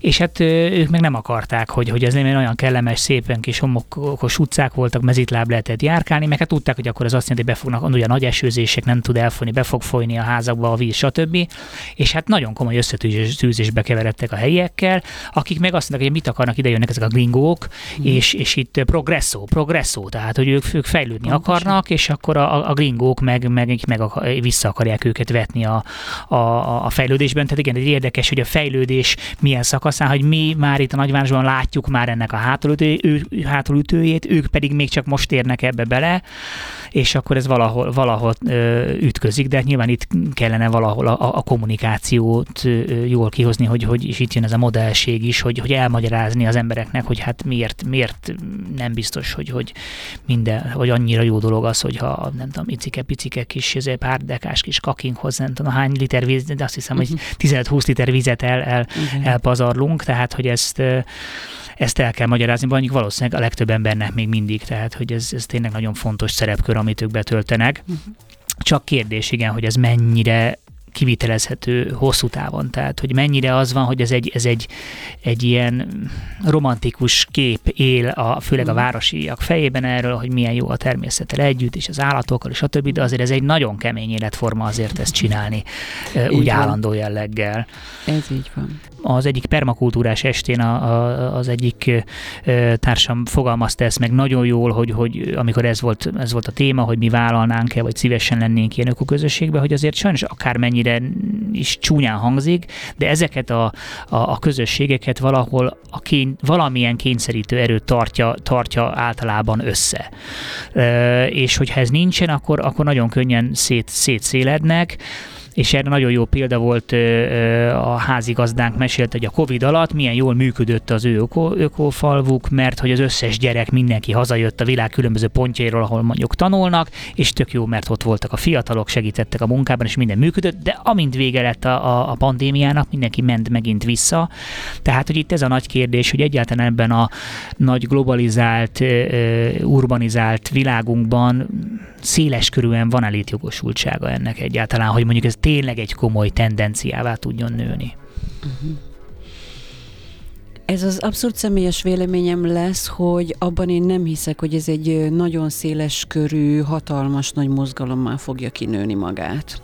és hát ők meg nem akarták, hogy, hogy ez nem olyan kellemes, szépen kis homokos utcák voltak, mezitláb lehetett járkálni, meg hát tudták, hogy akkor az azt jelenti, hogy befognak, ugye nagy esőzések, nem tud elfolyni, be fog folyni a házakba a víz, stb. És hát nagyon komoly összetűzésbe keveredtek a helyiekkel, akik meg azt mondják, hogy mit akarnak, ide jönnek ezek a gringók, mm. és, és itt progresszó, progresszó, tehát hogy ők, ők fejlődni Pontosan. akarnak, és akkor a, a gringók meg, meg, meg a, vissza akarják őket vetni a, a, a fejlődésben. Tehát igen, egy érdekes, hogy a fejlődés milyen szakaszán, hogy mi már itt a nagyvárosban látjuk már ennek a hátulütő, ő, hátulütőjét, ők pedig még csak most érnek ebbe bele, és akkor ez valahol, valahol ö, ütközik, de nyilván itt kellene valahol a, a kommunikációt ö, jól kihozni, hogy, hogy és itt jön ez a modellség is, hogy, hogy elmagyarázni az embereknek, hogy hát miért, miért nem biztos, hogy, hogy minden, hogy annyira jó dolog az, hogyha nem tudom, icike-picike kis pár dekás kis kakinkhoz, nem tudom, hány liter víz, de azt hiszem, hogy 15-20 mhm. liter vizet el, el, elpazarlunk, tehát hogy ezt ezt el kell magyarázni, mondjuk valószínűleg a legtöbb embernek még mindig, tehát hogy ez, ez tényleg nagyon fontos szerepkör, amit ők betöltenek. Uh-huh. Csak kérdés, igen, hogy ez mennyire kivitelezhető hosszú távon. Tehát, hogy mennyire az van, hogy ez egy, ez egy, egy ilyen romantikus kép él, a, főleg a mm. városiak fejében erről, hogy milyen jó a természettel együtt, és az állatokkal, és a többi, de azért ez egy nagyon kemény életforma azért ezt csinálni, így úgy van. állandó jelleggel. Ez így van. Az egyik permakultúrás estén a, a, az egyik társam fogalmazta ezt meg nagyon jól, hogy, hogy amikor ez volt, ez volt a téma, hogy mi vállalnánk-e, vagy szívesen lennénk ilyen ökoközösségbe, hogy azért sajnos akármennyire is csúnyán hangzik, de ezeket a, a, a közösségeket valahol a kény, valamilyen kényszerítő erő tartja, tartja általában össze. E, és hogyha ez nincsen, akkor, akkor nagyon könnyen szét, szétszélednek és erre nagyon jó példa volt a házigazdánk mesélt, hogy a Covid alatt milyen jól működött az ő ökófalvuk, mert hogy az összes gyerek, mindenki hazajött a világ különböző pontjairól, ahol mondjuk tanulnak, és tök jó, mert ott voltak a fiatalok, segítettek a munkában, és minden működött, de amint vége lett a, a, a pandémiának, mindenki ment megint vissza. Tehát, hogy itt ez a nagy kérdés, hogy egyáltalán ebben a nagy globalizált, urbanizált világunkban széles körülön van-e létjogosultsága ennek egyáltalán, hogy mondjuk ez tényleg egy komoly tendenciává tudjon nőni. Uh-huh. Ez az abszolút személyes véleményem lesz, hogy abban én nem hiszek, hogy ez egy nagyon széles körű, hatalmas nagy mozgalommal fogja kinőni magát.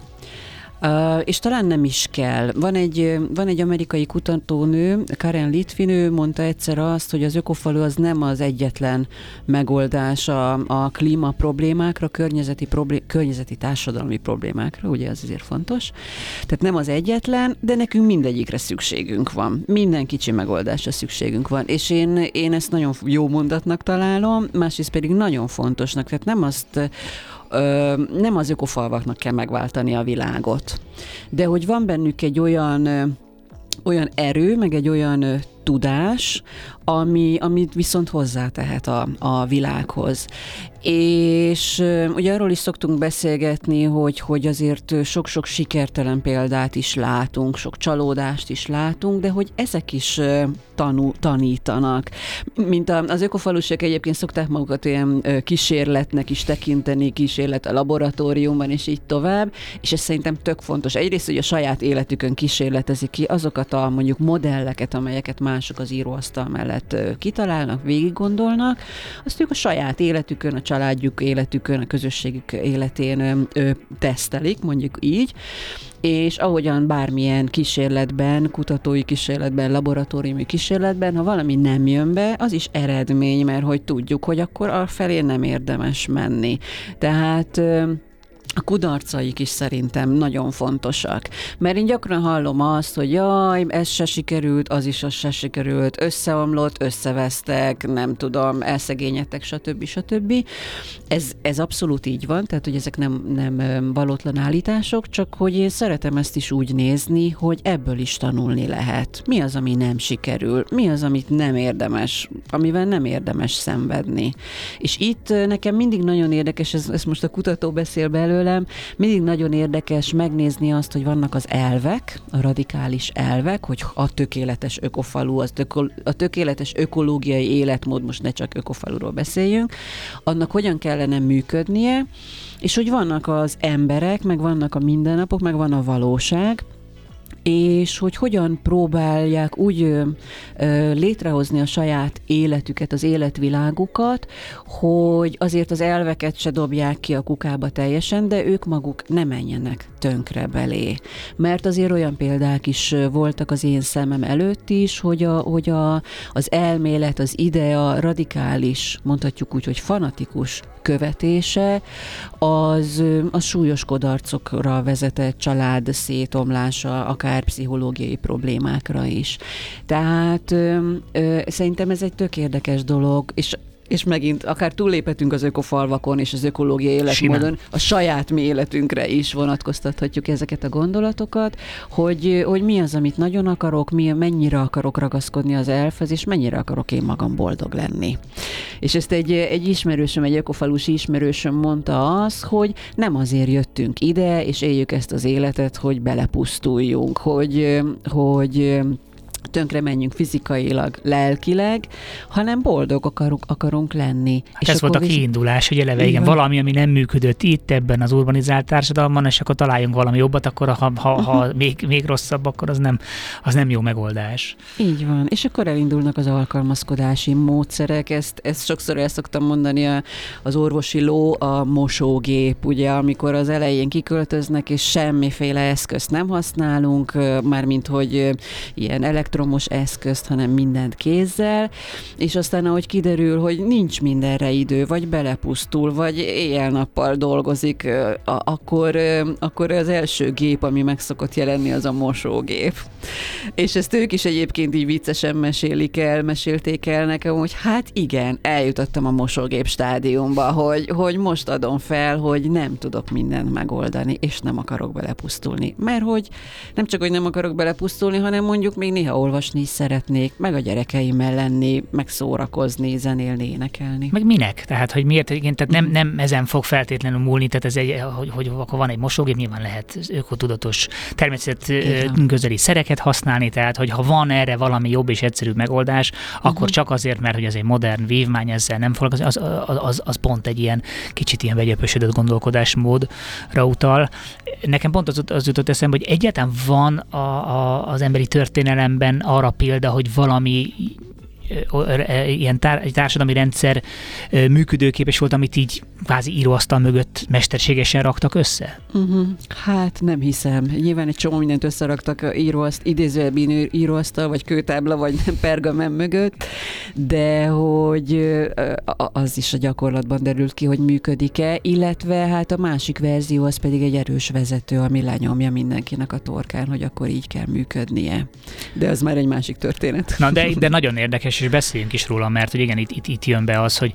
És talán nem is kell. Van egy, van egy amerikai kutatónő, Karen Litvinő mondta egyszer azt, hogy az ökofalu az nem az egyetlen megoldás a, a klíma problémákra, környezeti, problé- környezeti társadalmi problémákra, ugye ez azért fontos. Tehát nem az egyetlen, de nekünk mindegyikre szükségünk van. Minden kicsi megoldásra szükségünk van. És én, én ezt nagyon jó mondatnak találom, másrészt pedig nagyon fontosnak. Tehát nem azt ö, nem az ökofalvaknak kell megváltani a világot, de hogy van bennük egy olyan olyan erő, meg egy olyan tudás, ami, amit viszont hozzátehet a, a világhoz. És ugye arról is szoktunk beszélgetni, hogy, hogy azért sok-sok sikertelen példát is látunk, sok csalódást is látunk, de hogy ezek is tanú, tanítanak. Mint az ökofalusiak egyébként szokták magukat ilyen kísérletnek is tekinteni, kísérlet a laboratóriumban, és így tovább, és ez szerintem tök fontos. Egyrészt, hogy a saját életükön kísérletezik ki azokat a mondjuk modelleket, amelyeket mások az íróasztal mellett kitalálnak, végig gondolnak, azt ők a saját életükön, a családjuk életükön, a közösségük életén tesztelik, mondjuk így, és ahogyan bármilyen kísérletben, kutatói kísérletben, laboratóriumi kísérletben, ha valami nem jön be, az is eredmény, mert hogy tudjuk, hogy akkor a felé nem érdemes menni. Tehát a kudarcaik is szerintem nagyon fontosak. Mert én gyakran hallom azt, hogy jaj, ez se sikerült, az is az se sikerült, összeomlott, összevesztek, nem tudom, elszegényedtek, stb. stb. Ez, ez abszolút így van, tehát hogy ezek nem, nem valótlan állítások, csak hogy én szeretem ezt is úgy nézni, hogy ebből is tanulni lehet. Mi az, ami nem sikerül? Mi az, amit nem érdemes, amivel nem érdemes szenvedni? És itt nekem mindig nagyon érdekes, ez, ez most a kutató beszél belőle, tőlem. Mindig nagyon érdekes megnézni azt, hogy vannak az elvek, a radikális elvek, hogy a tökéletes ökofalu, az töko, a tökéletes ökológiai életmód, most ne csak ökofaluról beszéljünk, annak hogyan kellene működnie, és hogy vannak az emberek, meg vannak a mindennapok, meg van a valóság, és hogy hogyan próbálják úgy ö, létrehozni a saját életüket, az életvilágukat, hogy azért az elveket se dobják ki a kukába teljesen, de ők maguk ne menjenek tönkre belé. Mert azért olyan példák is voltak az én szemem előtt is, hogy, a, hogy a, az elmélet, az idea radikális, mondhatjuk úgy, hogy fanatikus követése, az, az súlyos kodarcokra vezetett család szétomlása, akár pszichológiai problémákra is. Tehát szerintem ez egy tök érdekes dolog, és és megint akár túlléphetünk az ökofalvakon és az ökológiai életmódon, Simán. a saját mi életünkre is vonatkoztathatjuk ezeket a gondolatokat, hogy, hogy mi az, amit nagyon akarok, mi, mennyire akarok ragaszkodni az elfhez, és mennyire akarok én magam boldog lenni. És ezt egy, egy ismerősöm, egy ökofalusi ismerősöm mondta az, hogy nem azért jöttünk ide, és éljük ezt az életet, hogy belepusztuljunk, hogy, hogy tönkre menjünk fizikailag, lelkileg, hanem boldog akarunk, akarunk lenni. Hát és ez volt a kiindulás, hogy eleve igen, valami, ami nem működött itt ebben az urbanizált társadalomban, és akkor találjunk valami jobbat, akkor ha, ha, ha uh-huh. még, még rosszabb, akkor az nem, az nem jó megoldás. Így van, és akkor elindulnak az alkalmazkodási módszerek, ezt, ezt sokszor el szoktam mondani, az orvosi ló a mosógép, ugye, amikor az elején kiköltöznek, és semmiféle eszközt nem használunk, mármint hogy ilyen elektromos eszközt, hanem mindent kézzel, és aztán ahogy kiderül, hogy nincs mindenre idő, vagy belepusztul, vagy éjjel-nappal dolgozik, akkor, akkor az első gép, ami meg szokott jelenni, az a mosógép. És ezt ők is egyébként így viccesen mesélik el, mesélték el nekem, hogy hát igen, eljutottam a mosógép stádiumba, hogy, hogy most adom fel, hogy nem tudok mindent megoldani, és nem akarok belepusztulni. Mert hogy nem csak, hogy nem akarok belepusztulni, hanem mondjuk még néha olvasni is szeretnék, meg a gyerekeimmel lenni, meg szórakozni, zenélni, énekelni. Meg minek? Tehát, hogy miért, igen, tehát nem, nem ezen fog feltétlenül múlni, tehát ez egy, hogy, hogy akkor van egy mosógép, nyilván lehet ökotudatos természet közeli szereket használni, tehát hogy ha van erre valami jobb és egyszerűbb megoldás, akkor uh-huh. csak azért, mert hogy ez egy modern vívmány, ezzel nem foglalkozik, az, az, az, az pont egy ilyen kicsit ilyen vegyepösödött gondolkodásmódra utal. Nekem pont az, az jutott eszembe, hogy egyáltalán van a, a, az emberi történelemben arra példa, hogy valami ilyen tár, társadalmi rendszer működőképes volt, amit így kvázi íróasztal mögött mesterségesen raktak össze? Uh-huh. Hát nem hiszem. Nyilván egy csomó mindent összeraktak íróaszt, idézőjelben íróasztal, vagy kőtábla, vagy pergamen mögött, de hogy az is a gyakorlatban derült ki, hogy működik-e, illetve hát a másik verzió az pedig egy erős vezető, ami lenyomja mindenkinek a torkán, hogy akkor így kell működnie. De az már egy másik történet. Na de, de nagyon érdekes és beszéljünk is róla, mert hogy igen, itt, itt, itt jön be az, hogy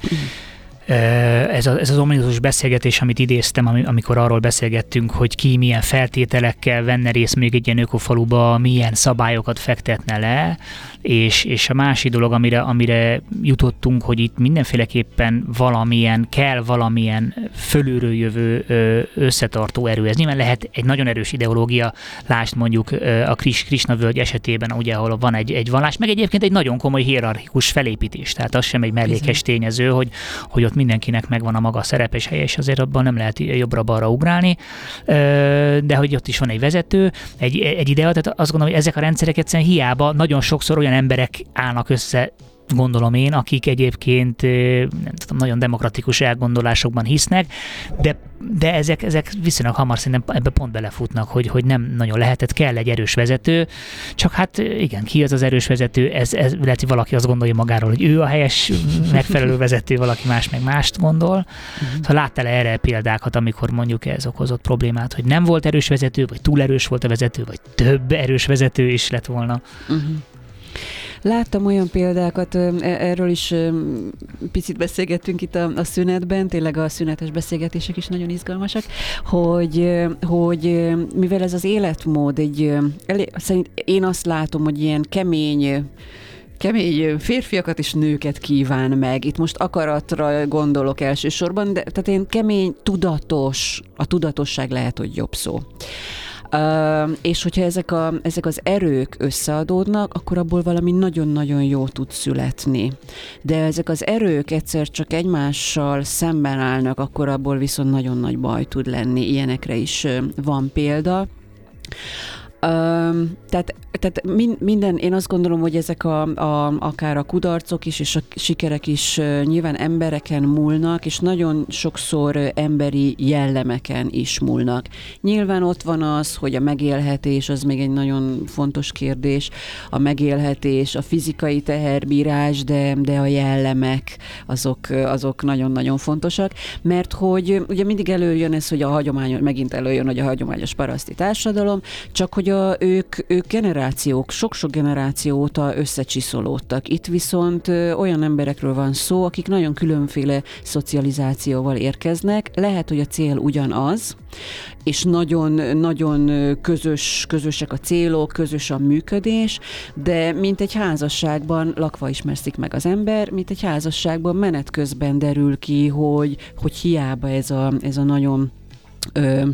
ez, a, ez az ominózus beszélgetés, amit idéztem, amikor arról beszélgettünk, hogy ki milyen feltételekkel venne részt még egy ilyen ökofaluba, milyen szabályokat fektetne le, és, és a másik dolog, amire, amire jutottunk, hogy itt mindenféleképpen valamilyen, kell valamilyen fölülről jövő összetartó erő. Ez nyilván lehet egy nagyon erős ideológia, lásd mondjuk a Kris, Krishna völgy esetében, ugye, ahol van egy, egy vallás, meg egyébként egy nagyon komoly hierarchikus felépítés, tehát az sem egy mellékes tényező, hogy, hogy ott mindenkinek megvan a maga szerep és helye, és azért abban nem lehet jobbra-balra ugrálni, de hogy ott is van egy vezető, egy, egy idea, tehát azt gondolom, hogy ezek a rendszerek egyszerűen hiába nagyon sokszor olyan emberek állnak össze gondolom én, akik egyébként nem tudom, nagyon demokratikus elgondolásokban hisznek, de, de ezek, ezek viszonylag hamar szerintem ebbe pont belefutnak, hogy, hogy nem nagyon lehetett, kell egy erős vezető, csak hát igen, ki az az erős vezető, ez, ez lehet, hogy valaki azt gondolja magáról, hogy ő a helyes, megfelelő vezető, valaki más meg mást gondol. Uh-huh. Szóval láttál erre példákat, amikor mondjuk ez okozott problémát, hogy nem volt erős vezető, vagy túl erős volt a vezető, vagy több erős vezető is lett volna. Uh-huh. Láttam olyan példákat, e, erről is picit beszélgettünk itt a, a szünetben, tényleg a szünetes beszélgetések is nagyon izgalmasak, hogy, hogy mivel ez az életmód egy, szerint én azt látom, hogy ilyen kemény, kemény férfiakat és nőket kíván meg. Itt most akaratra gondolok elsősorban, de tehát én kemény, tudatos, a tudatosság lehet, hogy jobb szó. És hogyha ezek, a, ezek az erők összeadódnak, akkor abból valami nagyon-nagyon jó tud születni. De ezek az erők egyszer csak egymással szemben állnak, akkor abból viszont nagyon nagy baj tud lenni. Ilyenekre is van példa. Um, tehát tehát minden, én azt gondolom, hogy ezek a, a, akár a kudarcok is, és a sikerek is nyilván embereken múlnak, és nagyon sokszor emberi jellemeken is múlnak. Nyilván ott van az, hogy a megélhetés az még egy nagyon fontos kérdés, a megélhetés, a fizikai teherbírás, de, de a jellemek azok, azok nagyon-nagyon fontosak, mert hogy ugye mindig előjön ez, hogy a hagyományos, megint előjön, hogy a hagyományos paraszti társadalom, csak hogy ők, ők generáció generációk, sok-sok generáció óta összecsiszolódtak. Itt viszont olyan emberekről van szó, akik nagyon különféle szocializációval érkeznek. Lehet, hogy a cél ugyanaz, és nagyon-nagyon közös, közösek a célok, közös a működés, de mint egy házasságban lakva ismerszik meg az ember, mint egy házasságban menet közben derül ki, hogy, hogy hiába ez a, ez a nagyon ö,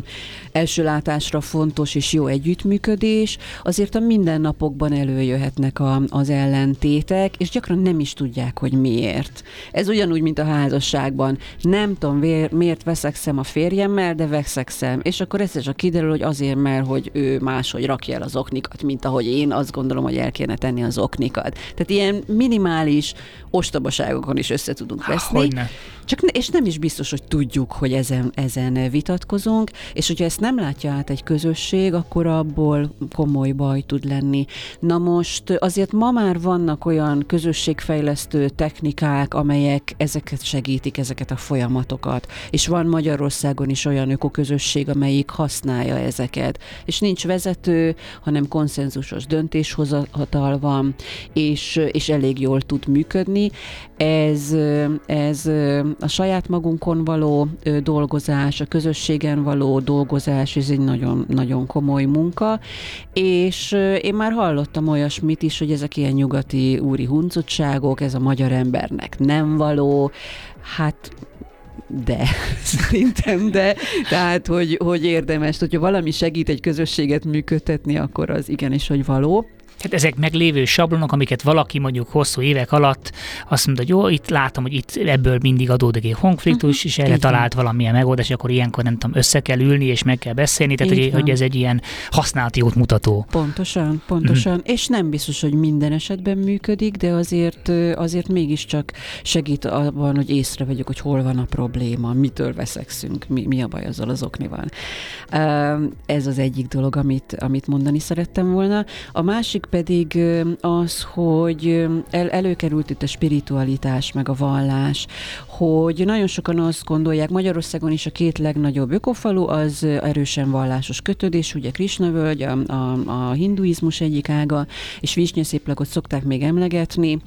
első látásra fontos és jó együttműködés, azért a mindennapokban előjöhetnek a, az ellentétek, és gyakran nem is tudják, hogy miért. Ez ugyanúgy, mint a házasságban. Nem tudom, miért veszekszem a férjemmel, de veszekszem. És akkor ez csak kiderül, hogy azért, mert hogy ő máshogy rakja el az oknikat, mint ahogy én azt gondolom, hogy el kéne tenni az oknikat. Tehát ilyen minimális ostobaságokon is össze tudunk veszni. Hogyne. Csak, és nem is biztos, hogy tudjuk, hogy ezen, ezen vitatkozunk, és hogyha ezt nem látja át egy közösség, akkor abból komoly baj tud lenni. Na most azért ma már vannak olyan közösségfejlesztő technikák, amelyek ezeket segítik, ezeket a folyamatokat. És van Magyarországon is olyan ökoközösség, amelyik használja ezeket. És nincs vezető, hanem konszenzusos döntéshozatal van, és, és elég jól tud működni. Ez, ez a saját magunkon való dolgozás, a közösségen való dolgozás, ez egy nagyon, nagyon komoly munka, és én már hallottam olyasmit is, hogy ezek ilyen nyugati úri huncutságok, ez a magyar embernek nem való, hát de, szerintem de, tehát, hogy, hogy érdemes, hogyha valami segít egy közösséget működtetni, akkor az igenis, hogy való. Tehát ezek meglévő sablonok, amiket valaki mondjuk hosszú évek alatt azt mondta, hogy jó, itt látom, hogy itt ebből mindig adódik egy konfliktus, uh-huh. és erre Így talált van. valamilyen megoldás, akkor ilyenkor nem tudom, össze kell ülni, és meg kell beszélni, tehát hogy, hogy ez egy ilyen használt jót mutató. Pontosan, pontosan. Uh-huh. És nem biztos, hogy minden esetben működik, de azért, azért mégiscsak segít abban, hogy észrevegyük, hogy hol van a probléma, mitől veszekszünk, mi, mi a baj azzal az oknival. Ez az egyik dolog, amit, amit mondani szerettem volna. A másik pedig az, hogy el, előkerült itt a spiritualitás, meg a vallás, hogy nagyon sokan azt gondolják, Magyarországon is a két legnagyobb ökofalu az erősen vallásos kötődés, ugye Krisnavölgy, a, a, a hinduizmus egyik ága, és Visnyeszéplakot szokták még emlegetni,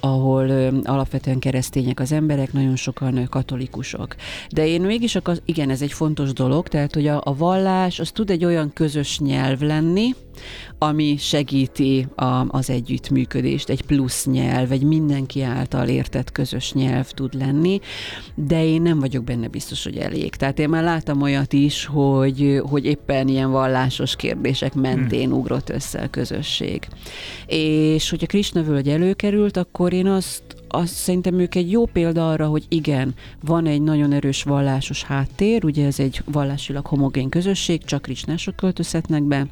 ahol alapvetően keresztények az emberek, nagyon sokan katolikusok. De én mégis, igen, ez egy fontos dolog, tehát hogy a, a vallás az tud egy olyan közös nyelv lenni, ami segíti a, az együttműködést, egy plusz nyelv, egy mindenki által értett közös nyelv tud lenni, de én nem vagyok benne biztos, hogy elég. Tehát én már láttam olyat is, hogy, hogy éppen ilyen vallásos kérdések mentén hmm. ugrott össze a közösség. És hogyha Krishna völgy előkerült, akkor én azt azt szerintem ők egy jó példa arra, hogy igen, van egy nagyon erős vallásos háttér, ugye ez egy vallásilag homogén közösség, csak krisnások költözhetnek be,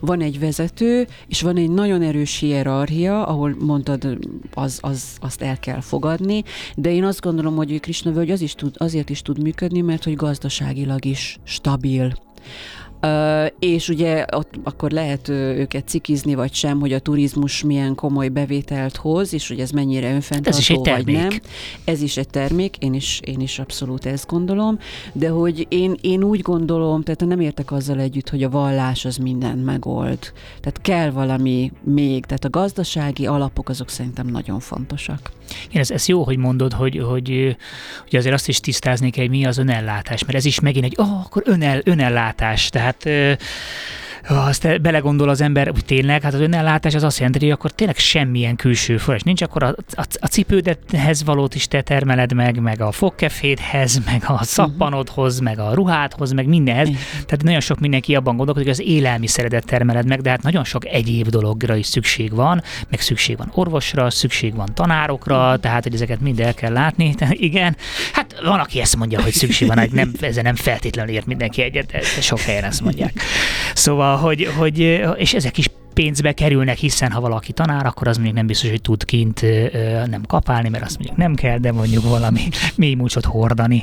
van egy vezető, és van egy nagyon erős hierarchia, ahol mondtad, az, az, azt el kell fogadni, de én azt gondolom, hogy Krishna völgy az is tud, azért is tud működni, mert hogy gazdaságilag is stabil. És ugye ott akkor lehet őket cikizni, vagy sem, hogy a turizmus milyen komoly bevételt hoz, és hogy ez mennyire önfenntartó, ez is egy vagy nem. Ez is egy termék, én is, én is abszolút ezt gondolom, de hogy én, én úgy gondolom, tehát nem értek azzal együtt, hogy a vallás az mindent megold. Tehát kell valami még, tehát a gazdasági alapok azok szerintem nagyon fontosak. Igen, ez, ez jó, hogy mondod, hogy, hogy, hogy azért azt is tisztázni kell, hogy mi az önellátás, mert ez is megint egy, oh, akkor önel, önellátás, tehát azt belegondol az ember, hogy tényleg, hát az önellátás az azt jelenti, hogy akkor tényleg semmilyen külső forrás nincs, akkor a, a, a cipődethez valót is te termeled meg, meg a fogkefédhez, meg a szappanodhoz, meg a ruhádhoz, meg mindenhez. Tehát nagyon sok mindenki abban gondolkodik, hogy az élelmiszeredet termeled meg, de hát nagyon sok egyéb dologra is szükség van, meg szükség van orvosra, szükség van tanárokra, tehát hogy ezeket mind el kell látni. Tehát igen, hát van, aki ezt mondja, hogy szükség van, hogy nem, ezzel nem feltétlenül ért mindenki egyet, de sok helyen ezt mondják. Szóval, hogy, hogy, és ezek is pénzbe kerülnek, hiszen ha valaki tanár, akkor az mondjuk nem biztos, hogy tud kint nem kapálni, mert azt mondjuk nem kell, de mondjuk valami mély múcsot hordani.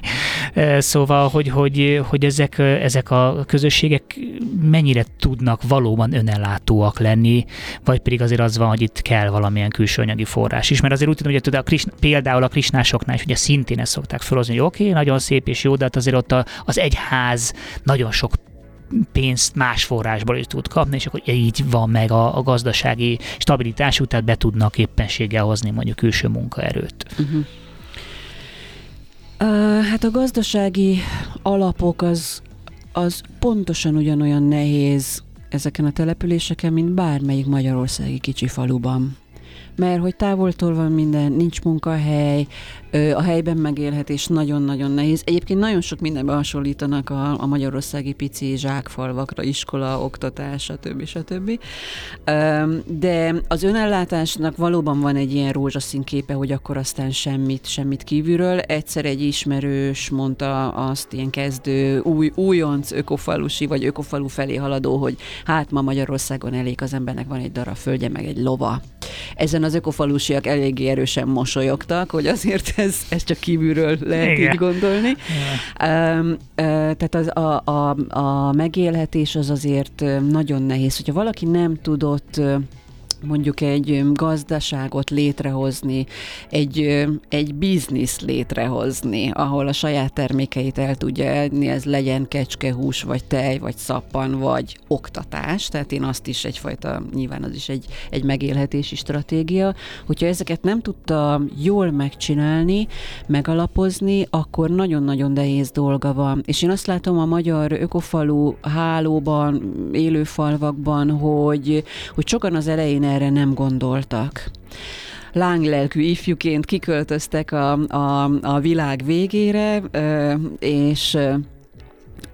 Szóval, hogy, hogy, hogy ezek, ezek a közösségek mennyire tudnak valóban önellátóak lenni, vagy pedig azért az van, hogy itt kell valamilyen külső anyagi forrás is. Mert azért úgy tudom, hogy a Krishna, például a krisnásoknál is ugye szintén ezt szokták felhozni, hogy oké, okay, nagyon szép és jó, de hát azért ott az egyház nagyon sok pénzt más forrásból is tud kapni, és akkor így van meg a, a gazdasági stabilitás, tehát be tudnak éppenséggel hozni mondjuk külső munkaerőt. Uh-huh. Uh, hát a gazdasági alapok az, az pontosan ugyanolyan nehéz ezeken a településeken, mint bármelyik magyarországi kicsi faluban. mert hogy távoltól van minden, nincs munkahely, a helyben megélhetés nagyon-nagyon nehéz. Egyébként nagyon sok mindenben hasonlítanak a, a magyarországi pici zsákfalvakra, iskola, oktatás, stb. stb. De az önellátásnak valóban van egy ilyen rózsaszín képe, hogy akkor aztán semmit, semmit kívülről. Egyszer egy ismerős mondta azt ilyen kezdő új, újonc ökofalusi vagy ökofalu felé haladó, hogy hát ma Magyarországon elég az embernek van egy darab földje, meg egy lova. Ezen az ökofalusiak eléggé erősen mosolyogtak, hogy azért ez, ez csak kívülről lehet Igen. így gondolni. Igen. Um, uh, tehát az, a, a, a megélhetés az azért nagyon nehéz. Hogyha valaki nem tudott mondjuk egy gazdaságot létrehozni, egy, egy biznisz létrehozni, ahol a saját termékeit el tudja adni, ez legyen kecskehús, vagy tej, vagy szappan, vagy oktatás, tehát én azt is egyfajta, nyilván az is egy, egy megélhetési stratégia, hogyha ezeket nem tudta jól megcsinálni, megalapozni, akkor nagyon-nagyon nehéz dolga van. És én azt látom a magyar ökofalu hálóban, élő falvakban, hogy, hogy sokan az elején erre nem gondoltak. Lánglelkű ifjuként kiköltöztek a, a, a világ végére, és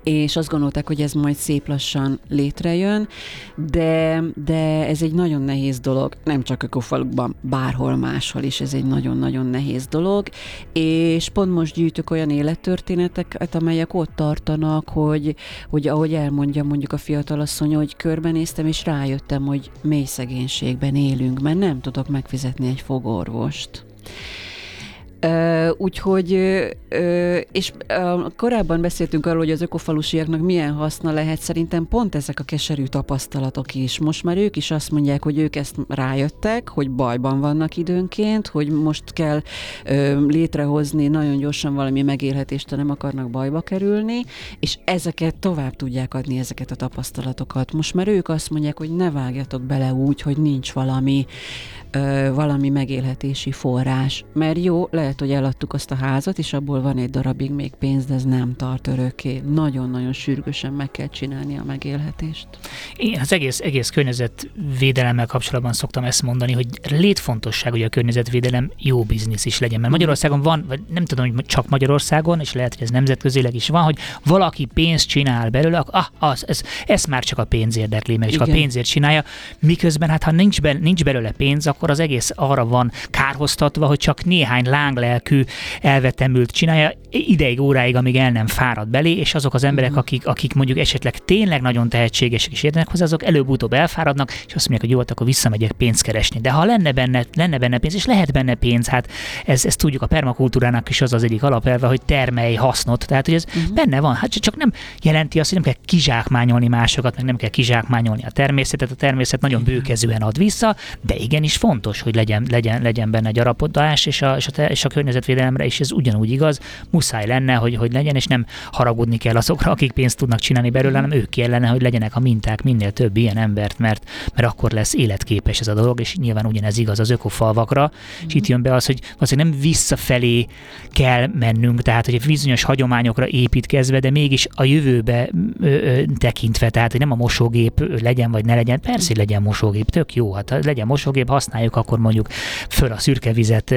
és azt gondolták, hogy ez majd szép lassan létrejön, de, de ez egy nagyon nehéz dolog, nem csak Ökofalukban, bárhol máshol is ez egy nagyon-nagyon nehéz dolog, és pont most gyűjtök olyan élettörténeteket, amelyek ott tartanak, hogy, hogy ahogy elmondja mondjuk a fiatalasszony, hogy körbenéztem, és rájöttem, hogy mély szegénységben élünk, mert nem tudok megfizetni egy fogorvost. Úgyhogy, és korábban beszéltünk arról, hogy az ökofalusiaknak milyen haszna lehet, szerintem pont ezek a keserű tapasztalatok is. Most már ők is azt mondják, hogy ők ezt rájöttek, hogy bajban vannak időnként, hogy most kell létrehozni nagyon gyorsan valami megélhetést, ha nem akarnak bajba kerülni, és ezeket tovább tudják adni, ezeket a tapasztalatokat. Most már ők azt mondják, hogy ne vágjatok bele úgy, hogy nincs valami valami megélhetési forrás. Mert jó, lehet, hogy eladtuk azt a házat, és abból van egy darabig még pénz, de ez nem tart örökké. Nagyon-nagyon sürgősen meg kell csinálni a megélhetést. Én az egész, egész környezetvédelemmel kapcsolatban szoktam ezt mondani, hogy létfontosság, hogy a környezetvédelem jó biznisz is legyen. Mert Magyarországon van, vagy nem tudom, hogy csak Magyarországon, és lehet, hogy ez nemzetközileg is van, hogy valaki pénzt csinál belőle, ah, az, ez, ez már csak a pénz érdekli, meg csak a pénzért csinálja, miközben hát ha nincs, be, nincs belőle pénz, akkor az egész arra van kárhoztatva, hogy csak néhány lánglelkű elvetemült csinálja ideig, óráig, amíg el nem fárad belé, és azok az emberek, mhm. akik, akik mondjuk esetleg tényleg nagyon tehetségesek és érdenek hozzá, azok előbb-utóbb elfáradnak, és azt mondják, hogy jó, hát akkor visszamegyek pénzt keresni. De ha lenne benne, lenne benne pénz, és lehet benne pénz, hát ez, ez tudjuk, a permakultúrának is az az egyik alapelve, hogy termelj hasznot, tehát hogy ez uh-huh. benne van, hát csak nem jelenti azt, hogy nem kell kizsákmányolni másokat, meg nem kell kizsákmányolni a természetet, a természet nagyon bőkezően ad vissza, de igenis fontos, hogy legyen, legyen, legyen benne gyarapodás, és a, és, a, és a környezetvédelemre is ez ugyanúgy igaz, muszáj lenne, hogy, hogy legyen, és nem haragudni kell azokra, akik pénzt tudnak csinálni belőle, hanem ők kellene, hogy legyenek a minták minél több ilyen embert, mert, mert akkor lesz életképes ez a dolog, és nyilván ugyanez igaz az ökofalvakra, mm-hmm. és itt jön be az, hogy azért nem visszafelé kell mennünk, tehát hogy bizonyos hagyományokra építkezve, de mégis a jövőbe ö, ö, tekintve, tehát hogy nem a mosógép legyen vagy ne legyen, persze legyen mosógép, tök jó, hát legyen mosógép, használjuk, akkor mondjuk föl a szürke vizet,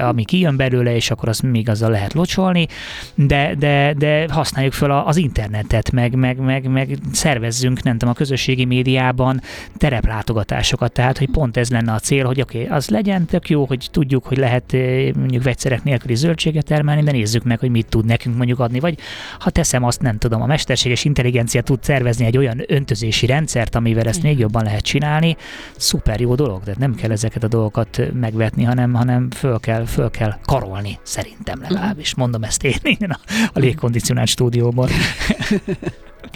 ami kijön belőle, és akkor azt még azzal lehet locsolni, de, de, de használjuk föl az internetet, meg, meg, meg, meg szervezzünk, nem tudom, a közösségi médiában tereplátogatásokat, tehát, hogy pont ez lenne a cél, hogy oké, okay, az legyen tök jó, hogy tudjuk, hogy lehet mondjuk vegyszerek nélküli zöldséget termelni, de nézzük meg, hogy mit tud nekünk mondjuk adni, vagy ha teszem azt, nem tudom, a mesterséges intelligencia tud szervezni egy olyan öntözési rendszert, amivel ezt még jobban lehet csinálni, szuper jó dolog, de nem kell ezeket a dolgokat megvetni, hanem, hanem föl, kell, föl kell karolni, szerintem legalábbis. Mondom ezt én, én a, a légkondicionált stúdióban.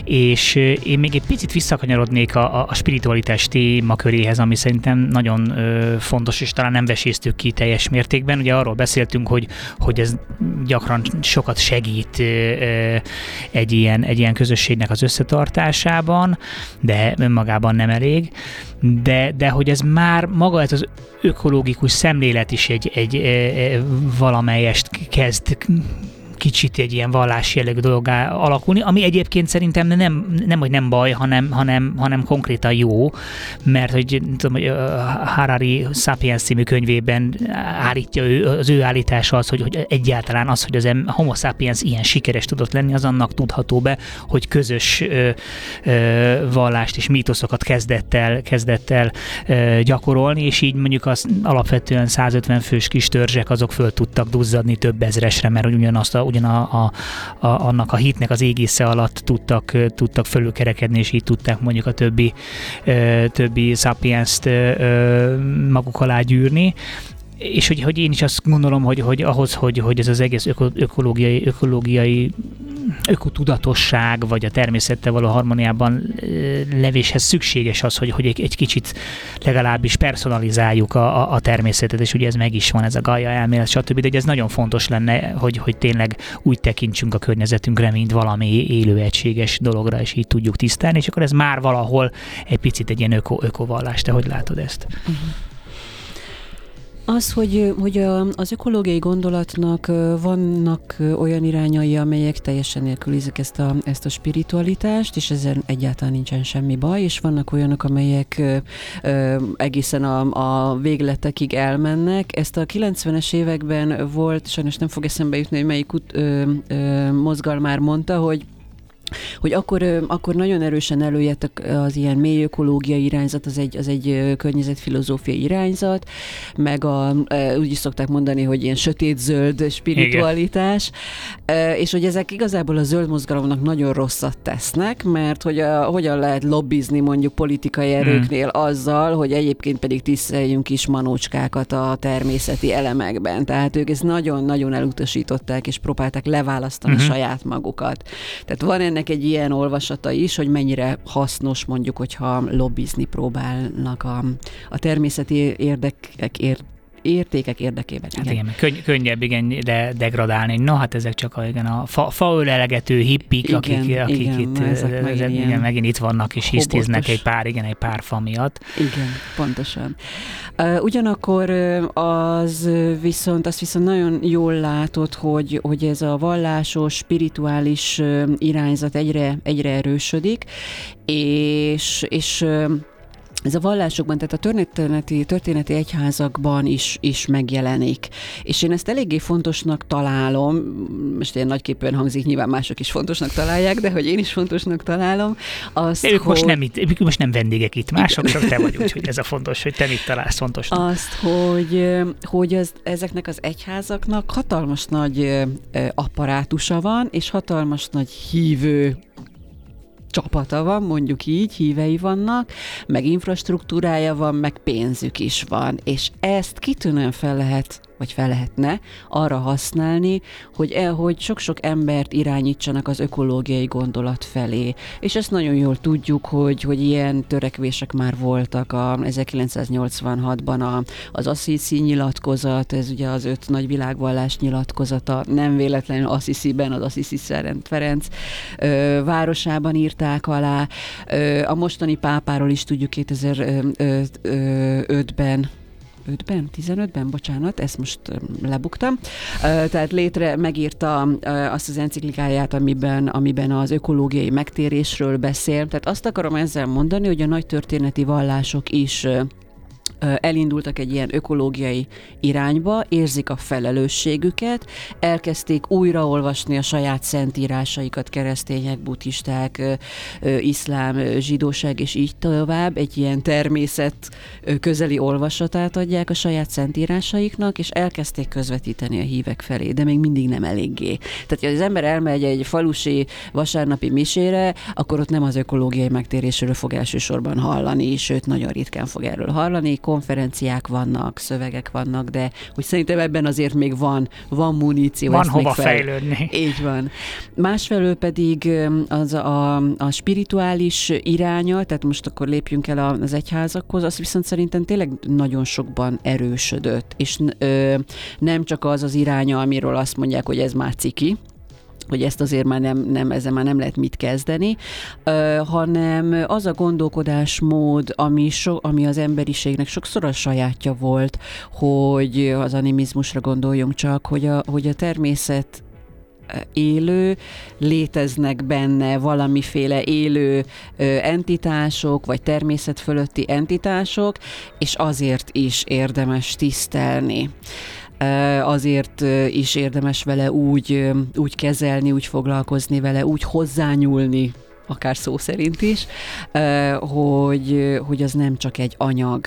és én még egy picit visszakanyarodnék a, a spiritualitás témaköréhez, ami szerintem nagyon ö, fontos, és talán nem veséztük ki teljes mértékben. Ugye arról beszéltünk, hogy, hogy ez gyakran sokat segít ö, egy, ilyen, egy ilyen közösségnek az összetartásában, de önmagában nem elég. De, de hogy ez már maga ez az ökológikus szemlélet is egy, egy, egy valamelyest kezd kicsit egy ilyen vallási jellegű dolog alakulni, ami egyébként szerintem nem, nem hogy nem baj, hanem, hanem, hanem konkrétan jó, mert hogy tudom, hogy Harari Sapiens című könyvében állítja ő, az ő állítása az, hogy, hogy egyáltalán az, hogy az Homo sapiens ilyen sikeres tudott lenni, az annak tudható be, hogy közös ö, ö, vallást és mítoszokat kezdett el, kezdett el ö, gyakorolni, és így mondjuk az alapvetően 150 fős kis törzsek azok föl tudtak duzzadni több ezresre, mert ugyanazt a, ugyan a, a, a, annak a hitnek az égésze alatt tudtak, tudtak fölülkerekedni, és így tudták mondjuk a többi, többi sapiens-t ö, maguk alá gyűrni. És hogy, hogy én is azt gondolom, hogy, hogy ahhoz, hogy, hogy ez az egész öko, ökológiai, ökológiai ökotudatosság, vagy a természettel való harmóniában levéshez szükséges az, hogy, hogy egy, egy kicsit legalábbis personalizáljuk a, a, a természetet, és ugye ez meg is van, ez a Gaia elmélet, stb. De ez nagyon fontos lenne, hogy, hogy tényleg úgy tekintsünk a környezetünkre, mint valami élő egységes dologra, és így tudjuk tisztelni, és akkor ez már valahol egy picit egy ilyen öko, ökovallás. Te hogy látod ezt? Uh-huh. Az, hogy, hogy az ökológiai gondolatnak vannak olyan irányai, amelyek teljesen nélkülizik ezt a, ezt a spiritualitást, és ezen egyáltalán nincsen semmi baj, és vannak olyanok, amelyek egészen a, a végletekig elmennek. Ezt a 90-es években volt, sajnos nem fog eszembe jutni, hogy melyik ut, ö, ö, mozgalmár mondta, hogy hogy akkor, akkor nagyon erősen előjött az ilyen mély ökológiai irányzat, az egy, az egy környezetfilozófiai irányzat, meg a, úgy is szokták mondani, hogy ilyen sötét-zöld spiritualitás, Igen. és hogy ezek igazából a zöld mozgalomnak nagyon rosszat tesznek, mert hogy a, hogyan lehet lobbizni mondjuk politikai hmm. erőknél hmm. azzal, hogy egyébként pedig tiszteljünk is manócskákat a természeti elemekben. Tehát ők ezt nagyon-nagyon elutasították, és próbálták leválasztani uh-huh. saját magukat. Tehát van ennek ennek egy ilyen olvasata is, hogy mennyire hasznos mondjuk, hogyha lobbizni próbálnak a, a természeti érdekek ért értékek érdekében. Hát igen, igen könny- könnyebb igen de degradálni. Na hát ezek csak a, igen, a fa, faölelegető hippik, igen, akik, akik igen, itt, ezek megint, igen, megint itt vannak és hisztiznek egy pár, igen, egy pár fa miatt. Igen, pontosan. Ugyanakkor az viszont, azt viszont nagyon jól látod, hogy, hogy ez a vallásos, spirituális irányzat egyre, egyre erősödik, és, és ez a vallásokban, tehát a történeti, történeti egyházakban is, is megjelenik. És én ezt eléggé fontosnak találom, most ilyen nagyképűen hangzik, nyilván mások is fontosnak találják, de hogy én is fontosnak találom. Azt, ők, hogy... most nem itt, ők most nem vendégek itt, mások csak te vagy, úgyhogy ez a fontos, hogy te mit találsz fontosnak. Azt, hogy, hogy az, ezeknek az egyházaknak hatalmas nagy apparátusa van, és hatalmas nagy hívő csapata van, mondjuk így, hívei vannak, meg infrastruktúrája van, meg pénzük is van, és ezt kitűnően fel lehet vagy fel lehetne arra használni, hogy, el, hogy sok-sok embert irányítsanak az ökológiai gondolat felé. És ezt nagyon jól tudjuk, hogy, hogy ilyen törekvések már voltak a 1986-ban a, az Assisi nyilatkozat, ez ugye az öt nagy világvallás nyilatkozata, nem véletlenül Assisi-ben, az Assisi Szerent Ferenc ö, városában írták alá. Ö, a mostani pápáról is tudjuk 2005-ben 15-ben, 15-ben, bocsánat, ezt most lebuktam. Tehát létre megírta azt az enciklikáját, amiben, amiben az ökológiai megtérésről beszél. Tehát azt akarom ezzel mondani, hogy a nagy történeti vallások is elindultak egy ilyen ökológiai irányba, érzik a felelősségüket, elkezdték újraolvasni a saját szentírásaikat, keresztények, buddhisták, iszlám, zsidóság, és így tovább, egy ilyen természet közeli olvasatát adják a saját szentírásaiknak, és elkezdték közvetíteni a hívek felé, de még mindig nem eléggé. Tehát, ha az ember elmegy egy falusi vasárnapi misére, akkor ott nem az ökológiai megtérésről fog elsősorban hallani, sőt, nagyon ritkán fog erről hallani, konferenciák vannak, szövegek vannak, de hogy szerintem ebben azért még van, van muníció. Van hova fel... fejlődni. Így van. Másfelől pedig az a, a spirituális iránya, tehát most akkor lépjünk el az egyházakhoz, az viszont szerintem tényleg nagyon sokban erősödött, és ö, nem csak az az iránya, amiről azt mondják, hogy ez már ciki, hogy ezt azért már nem, nem, ezzel már nem lehet mit kezdeni, hanem az a gondolkodásmód, ami, so, ami az emberiségnek sokszor a sajátja volt, hogy az animizmusra gondoljunk csak, hogy a, hogy a természet élő, léteznek benne valamiféle élő entitások, vagy természet fölötti entitások, és azért is érdemes tisztelni azért is érdemes vele úgy, úgy kezelni, úgy foglalkozni vele, úgy hozzányúlni, akár szó szerint is, hogy, hogy az nem csak egy anyag.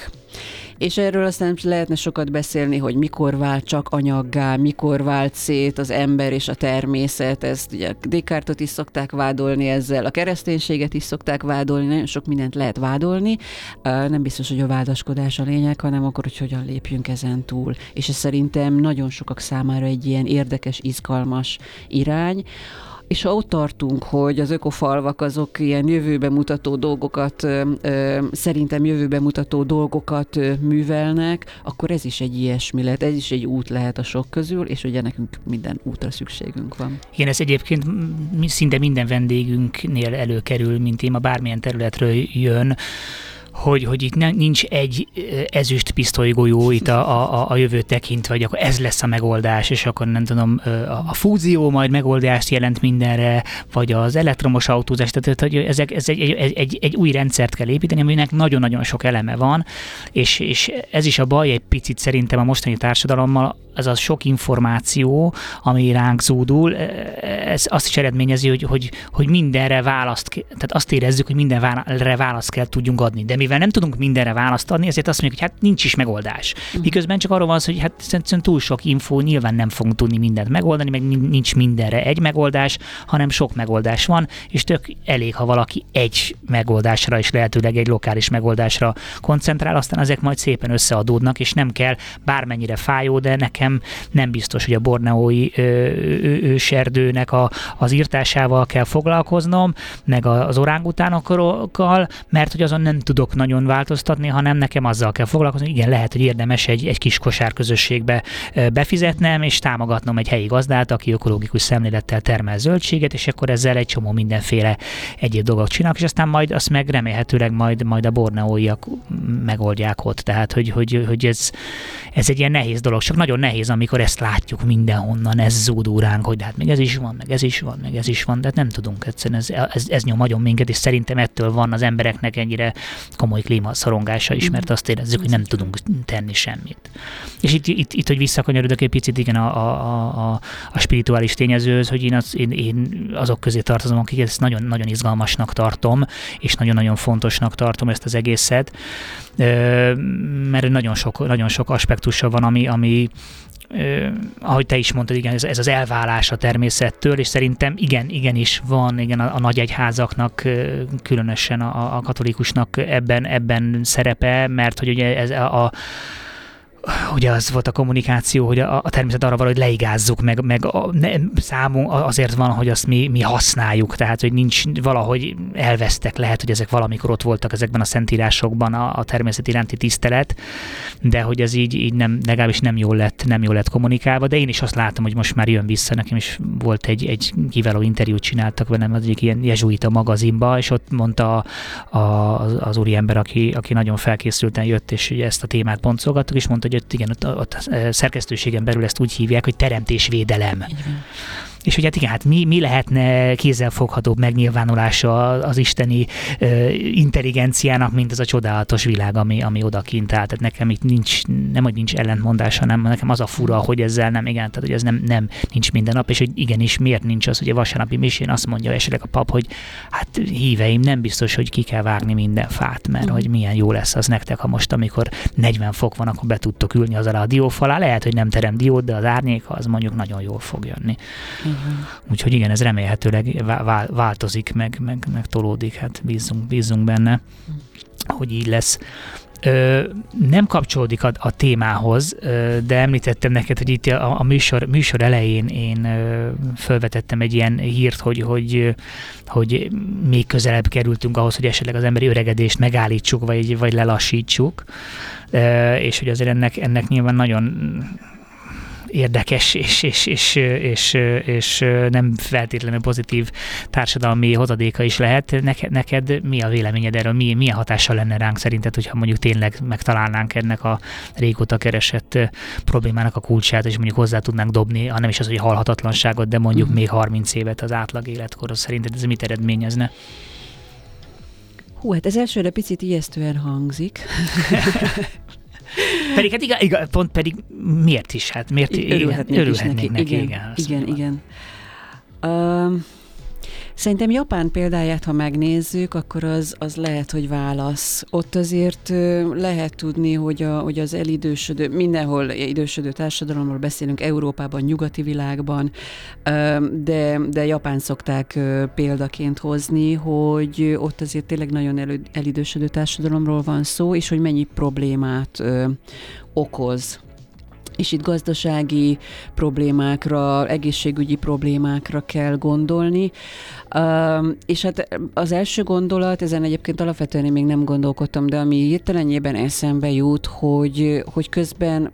És erről aztán lehetne sokat beszélni, hogy mikor vált csak anyaggá, mikor vált szét az ember és a természet. Ezt ugye Descartes-ot is szokták vádolni ezzel, a kereszténységet is szokták vádolni, nagyon sok mindent lehet vádolni. Nem biztos, hogy a vádaskodás a lényeg, hanem akkor, hogy hogyan lépjünk ezen túl. És ez szerintem nagyon sokak számára egy ilyen érdekes, izgalmas irány, és ha ott tartunk, hogy az ökofalvak azok ilyen jövőbe mutató dolgokat, szerintem jövőbe mutató dolgokat művelnek, akkor ez is egy ilyesmi lehet, ez is egy út lehet a sok közül, és ugye nekünk minden útra szükségünk van. Igen, ez egyébként szinte minden vendégünknél előkerül, mint téma, bármilyen területről jön hogy, hogy itt ne, nincs egy ezüst pisztolygolyó itt a, a, a jövő tekintve, vagy akkor ez lesz a megoldás, és akkor nem tudom, a fúzió majd megoldást jelent mindenre, vagy az elektromos autózás, tehát hogy ezek, ez egy, egy, egy, egy új rendszert kell építeni, aminek nagyon-nagyon sok eleme van, és, és ez is a baj egy picit szerintem a mostani társadalommal, ez a sok információ, ami ránk zúdul, ez azt is eredményezi, hogy, hogy, hogy mindenre választ, tehát azt érezzük, hogy mindenre választ kell tudjunk adni. De mivel nem tudunk mindenre választ adni, ezért azt mondjuk, hogy hát nincs is megoldás. Mhm. Miközben csak arról van szó, hogy hát szerintem túl sok info, nyilván nem fogunk tudni mindent megoldani, meg nincs mindenre egy megoldás, hanem sok megoldás van, és tök elég, ha valaki egy megoldásra és lehetőleg egy lokális megoldásra koncentrál, aztán ezek majd szépen összeadódnak, és nem kell bármennyire fájó, de nekem nekem nem biztos, hogy a borneói őserdőnek a, az írtásával kell foglalkoznom, meg az orángutánokkal, mert hogy azon nem tudok nagyon változtatni, hanem nekem azzal kell foglalkozni. Igen, lehet, hogy érdemes egy, egy kis kosárközösségbe befizetnem, és támogatnom egy helyi gazdát, aki ökológikus szemlélettel termel zöldséget, és akkor ezzel egy csomó mindenféle egyéb dolgot csinálok, és aztán majd azt meg remélhetőleg majd, majd a borneóiak megoldják ott. Tehát, hogy, hogy, hogy ez, ez egy ilyen nehéz dolog, csak nagyon nehéz nehéz, amikor ezt látjuk mindenhonnan, ez zúdul ránk, hogy hát még ez is van, meg ez is van, meg ez is van, de hát nem tudunk egyszerűen, ez, ez, ez nyom nagyon minket, és szerintem ettől van az embereknek ennyire komoly klímaszorongása is, mert azt érezzük, hogy nem tudunk tenni semmit. És itt, itt, itt hogy visszakanyarodok egy picit, igen, a, a, a, a spirituális tényezőhöz, hogy én, az, én, én azok közé tartozom, akik ezt nagyon, nagyon izgalmasnak tartom, és nagyon-nagyon fontosnak tartom ezt az egészet, mert nagyon sok, nagyon sok aspektusa van, ami, ami ahogy te is mondtad, igen, ez, ez az elválás a természettől, és szerintem igen, igenis van, igen, a, a nagy egyházaknak, különösen a, a katolikusnak ebben, ebben szerepe, mert hogy ugye ez a, a ugye az volt a kommunikáció, hogy a, a természet arra valahogy leigázzuk, meg, meg a, ne, számunk azért van, hogy azt mi, mi használjuk, tehát hogy nincs valahogy elvesztek, lehet, hogy ezek valamikor ott voltak ezekben a szentírásokban a, a természet iránti tisztelet, de hogy ez így, így nem, legalábbis nem jól lett, nem jól lett kommunikálva, de én is azt látom, hogy most már jön vissza, nekem is volt egy, egy kiváló interjút csináltak velem az egyik ilyen jezsuita magazinba, és ott mondta a, a, az úriember, aki, aki nagyon felkészülten jött, és ugye ezt a témát pontszolgattuk, és mondta, hogy ott igen, ott, ott szerkesztőségen belül ezt úgy hívják, hogy teremtésvédelem. És ugye hát igen, hát mi, mi lehetne kézzelfoghatóbb megnyilvánulása az isteni uh, intelligenciának, mint ez a csodálatos világ, ami, ami odakint áll. Tehát nekem itt nincs, nem, hogy nincs ellentmondás, hanem nekem az a fura, hogy ezzel nem, igen, tehát hogy ez nem, nem nincs minden nap, és hogy igenis miért nincs az, hogy a vasárnapi misén azt mondja esetleg a pap, hogy hát híveim, nem biztos, hogy ki kell vágni minden fát, mert mm. hogy milyen jó lesz az nektek, ha most, amikor 40 fok van, akkor be tudtok ülni az alá a diófalá. Lehet, hogy nem terem diót, de az árnyéka az mondjuk nagyon jól fog jönni. Mm. Úgyhogy igen, ez remélhetőleg változik, meg, meg, meg tolódik, hát bízunk, bízunk benne, hogy így lesz. Ö, nem kapcsolódik a, a témához, ö, de említettem neked, hogy itt a, a műsor, műsor elején én ö, felvetettem egy ilyen hírt, hogy, hogy, hogy még közelebb kerültünk ahhoz, hogy esetleg az emberi öregedést megállítsuk, vagy, vagy lelassítsuk, ö, és hogy azért ennek, ennek nyilván nagyon érdekes és, és, és, és, és nem feltétlenül pozitív társadalmi hozadéka is lehet. Neked, neked mi a véleményed erről? Mi, milyen hatással lenne ránk szerinted, hogyha mondjuk tényleg megtalálnánk ennek a régóta keresett problémának a kulcsát, és mondjuk hozzá tudnánk dobni, hanem is az, hogy halhatatlanságot, de mondjuk mm. még 30 évet az átlag életkorhoz. Szerinted ez mit eredményezne? Hú, hát ez elsőre picit ijesztően hangzik. pedig hát igen, igen, pont pedig miért is? Hát miért örülhetnék, örülhetnék neki. neki. Igen, igen, igen. igen. Uh, Szerintem Japán példáját, ha megnézzük, akkor az, az lehet, hogy válasz. Ott azért lehet tudni, hogy, a, hogy az elidősödő, mindenhol idősödő társadalomról beszélünk, Európában, nyugati világban, de, de Japán szokták példaként hozni, hogy ott azért tényleg nagyon elő, elidősödő társadalomról van szó, és hogy mennyi problémát okoz és itt gazdasági problémákra, egészségügyi problémákra kell gondolni. És hát az első gondolat, ezen egyébként alapvetően én még nem gondolkodtam, de ami hirtelenjében eszembe jut, hogy, hogy közben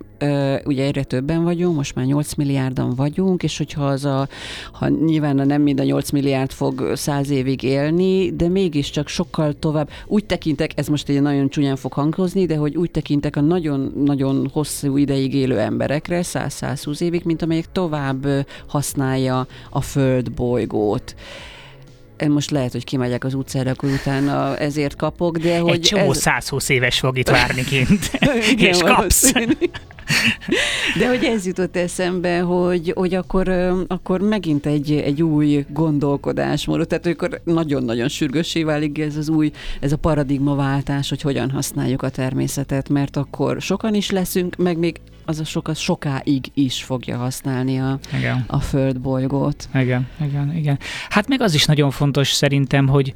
ugye egyre többen vagyunk, most már 8 milliárdan vagyunk, és hogyha az a, ha nyilván nem mind a 8 milliárd fog 100 évig élni, de mégiscsak sokkal tovább, úgy tekintek, ez most egy nagyon csúnyán fog hangozni, de hogy úgy tekintek a nagyon-nagyon hosszú ideig élő emberekre, 100-120 évig, mint amelyek tovább használja a Föld bolygót most lehet, hogy kimegyek az utcára, akkor utána ezért kapok, de hogy... Egy csomó ez... 120 éves fog itt várni kint, és kapsz. De hogy ez jutott eszembe, hogy, hogy akkor, akkor megint egy, egy új gondolkodásmód, tehát akkor nagyon-nagyon sürgősé válik ez az új, ez a paradigmaváltás, hogy hogyan használjuk a természetet, mert akkor sokan is leszünk, meg még az a sok, az sokáig is fogja használni a, igen. a földbolygót. Igen, igen, igen. Hát meg az is nagyon fontos szerintem, hogy